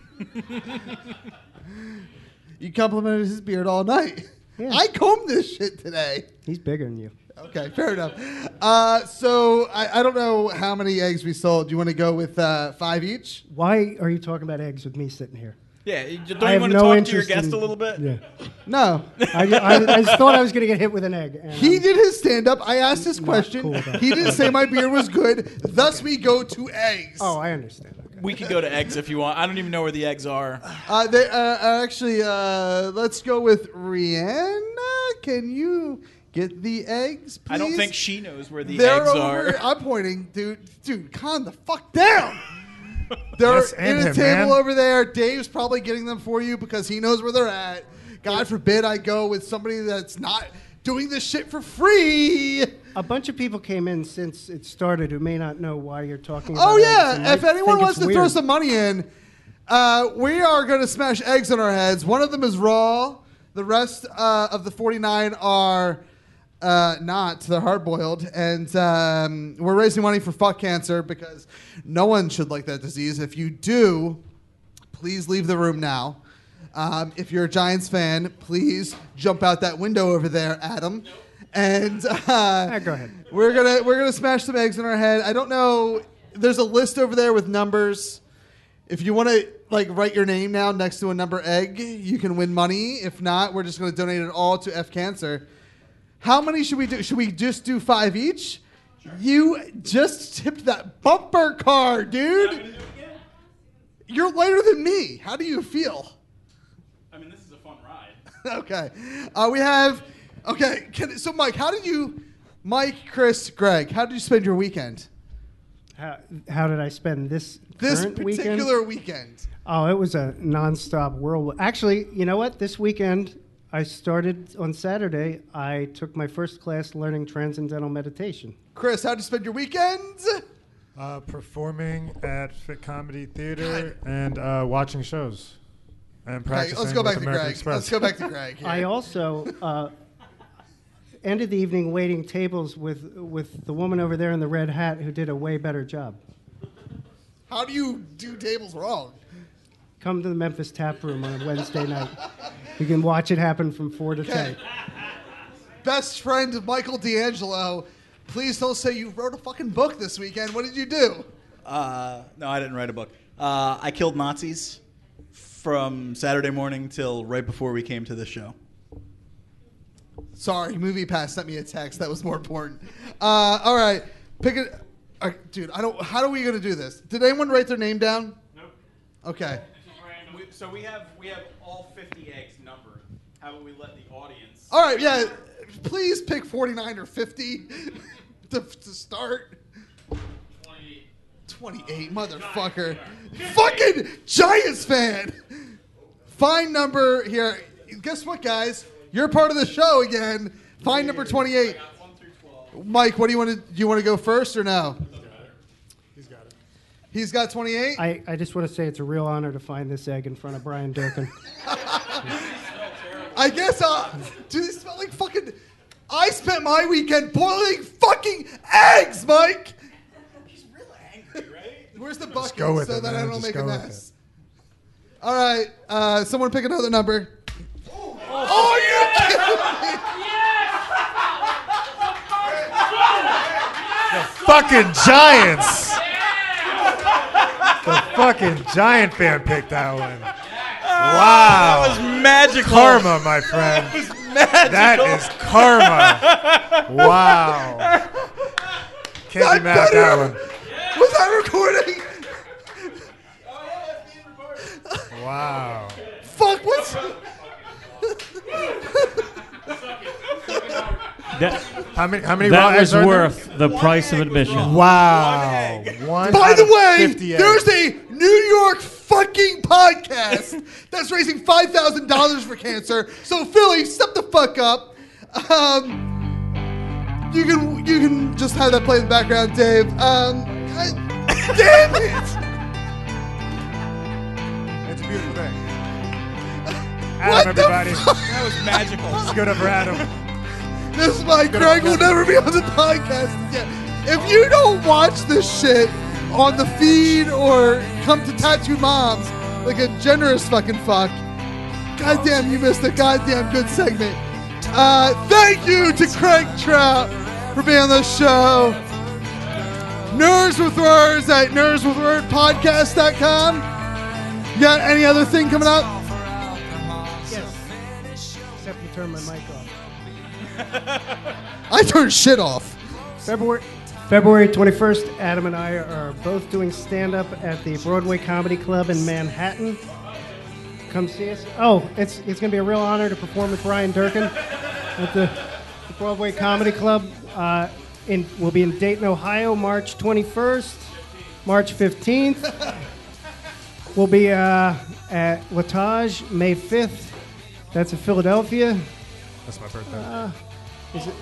You complimented his beard all night. I combed this shit today. He's bigger than you. Okay, fair enough. Uh, so I, I don't know how many eggs we sold. Do you want to go with uh, five each? Why are you talking about eggs with me sitting here? Yeah, you- don't I you have want no to talk to your guest in- a little bit? Yeah. No. I, I, I just thought I was going to get hit with an egg. He I'm did his stand up. I asked his question. cool he didn't say my beer was good. Thus, we go to eggs. Oh, I understand. We could go to eggs if you want. I don't even know where the eggs are. Uh, they, uh, uh, actually, uh, let's go with Rihanna. Can you get the eggs, please? I don't think she knows where the They're eggs over. are. I'm pointing, dude. Dude, calm the fuck down. They're Yes, in and a him, table man. over there. Dave's probably getting them for you because he knows where they're at. God forbid I go with somebody that's not doing this shit for free. A bunch of people came in since it started who may not know why you're talking about Oh eggs and yeah, might if anyone think wants it's to throw weird. some money in, uh, we are going to smash eggs on our heads. One of them is raw. The rest uh, of the 49 are uh, not. They're hard boiled, and um, we're raising money for fuck cancer because no one should like that disease. If you do, please leave the room now. Um, if you're a Giants fan, please jump out that window over there, Adam. And uh, go ahead. We're gonna we're gonna smash some eggs in our head. I don't know. There's a list over there with numbers. If you want to like write your name now next to a number egg, you can win money. If not, we're just gonna donate it all to F Cancer. How many should we do? Should we just do five each? You just tipped that bumper car, dude. You're lighter than me. How do you feel? I mean, this is a fun ride. okay. Uh, we have. Okay. Can, so, Mike, how did you, Mike, Chris, Greg, how did you spend your weekend? How, how did I spend this This current weekend? particular weekend. Oh, it was a nonstop whirlwind. Actually, you know what? This weekend, I started on Saturday. I took my first class learning transcendental meditation. Chris, how did you spend your weekends? Uh, performing at PHIT Comedy Theater and uh, watching shows. And Okay, practicing let's go back to American Greg. Let's go back to Greg. I also uh, ended the evening waiting tables with with the woman over there in the red hat who did a way better job. How do you do tables wrong? Come to the Memphis Tap Room on a Wednesday night. You can watch it happen from four to ten. Best friend of Michael D'Angelo. Please don't say you wrote a fucking book this weekend. What did you do? Uh, no, I didn't write a book. Uh, I killed Nazis from Saturday morning till right before we came to this show. Sorry, Movie Pass sent me a text. That was more important. Uh, all right, pick it, all right, dude. I don't. How are we gonna do this? Did anyone write their name down? Nope. Okay. So we have we have all 50 eggs numbered. How about we let the audience? All right. Yeah. Please pick 49 or 50 to, to start. 28, 28, motherfucker. Fucking Giants fan. Fine number here. Guess what, guys? You're part of the show again. Fine number 28. Mike, what do you want to do? You want to go first or no? He's got 28. I, I just want to say it's a real honor to find this egg in front of Brian Durkin. I guess, uh, do they smell like fucking. I spent my weekend boiling fucking eggs, Mike! He's real angry, right? Where's the bucket go with so it, that I don't Just make a with mess? All right, uh, someone pick another number. Oh, you're kidding me! fucking Giants. The fucking Giant fan picked that one. Wow. That was magical. Karma, my friend. That was magical. That is karma. wow. Can't I be mad at put that one. Was I recording? Wow. Fuck, what's. That, How many? How many? that raw was eggs there? worth the price of admission. Wow. One By the way, 50 there's a New York fucking podcast that's raising five thousand dollars for cancer. So Philly, step the fuck up. Um, you can you can just have that play in the background, Dave. Um, I- damn it! It's a beautiful thing. What Adam, the everybody. fuck? That was magical. Let's go to Adam. This is why Greg will never be on the podcast again. If you don't watch this shit on the feed or come to Tattooed Moms like a generous fucking fuck, goddamn, you missed a goddamn good segment. Uh, thank you to Craig Trout for being on the show. Nerds with Words at nerdswithwordpodcast.com. You got any other thing coming up? Yes. Except you turn my mic off. I turned shit off. February February 21st, Adam and I are both doing stand up at the Broadway Comedy Club in Manhattan. Come see us. Oh, it's it's going to be a real honor to perform with Brian Durkin at the, the Broadway Comedy Club. Uh, in, we'll be in Dayton, Ohio, March 21st, March 15th. We'll be uh, at L'Etage, May 5th. That's in Philadelphia. That's my birthday. Uh, is it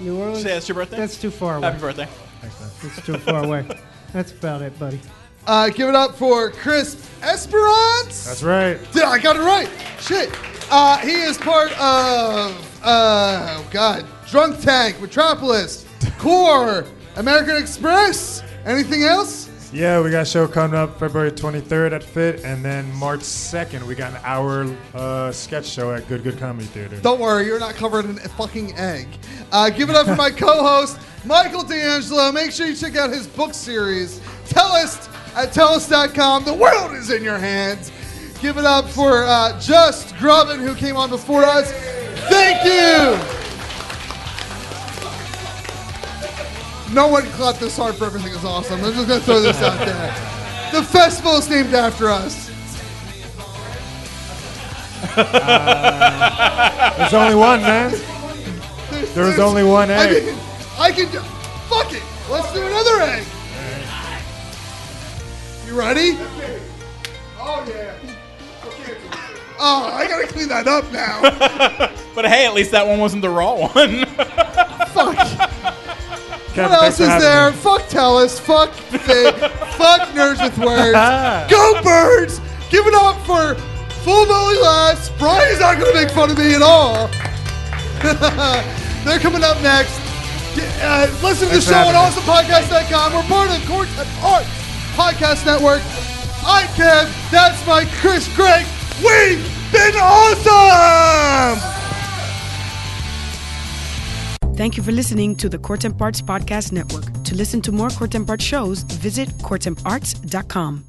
New Orleans? Say that's your birthday? That's too far away. Happy birthday. Thanks, man. It's too far away. That's about it, buddy. Uh, give it up for Chris Esperance. That's right. Yeah, I got it right. Shit. Uh, he is part of, uh, oh God, Drunk Tank, Metropolis, Core, American Express. Anything else? Yeah, we got a show coming up February 23rd at PHIT, and then March 2nd we got an hour uh, sketch show at Good Good Comedy Theater. Don't worry, you're not covered in a fucking egg. Uh, give it up for my co-host, Michael D'Angelo. Make sure you check out his book series, Tellus at Tellus.com. The world is in your hands. Give it up for uh, Just Grubbin, who came on before us. Thank you. No one clapped this hard for everything is awesome. I'm just gonna throw this out there. The festival is named after us. Uh, there's only one, man. There was only one I egg. mean, I can. do- Fuck it. Let's do another egg. You ready? Oh yeah. Oh, I gotta clean that up now. But hey, at least that one wasn't the raw one. Fuck. Kevin, what else is there? me. Fuck Tellus. Fuck Fig. fuck Nerds with Words. Go Birds! Give it up for Full Belly Laughs. Brian's not gonna make fun of me at all. They're coming up next. Uh, listen to the show for at having me. awesomepodcast.com. We're part of the Quartet Arts Podcast Network. I'm Kev. That's my Chris Greg. We've been awesome! Thank you for listening to the Court and Parts Podcast Network. To listen to more Court and Parts shows, visit courtandarts.com.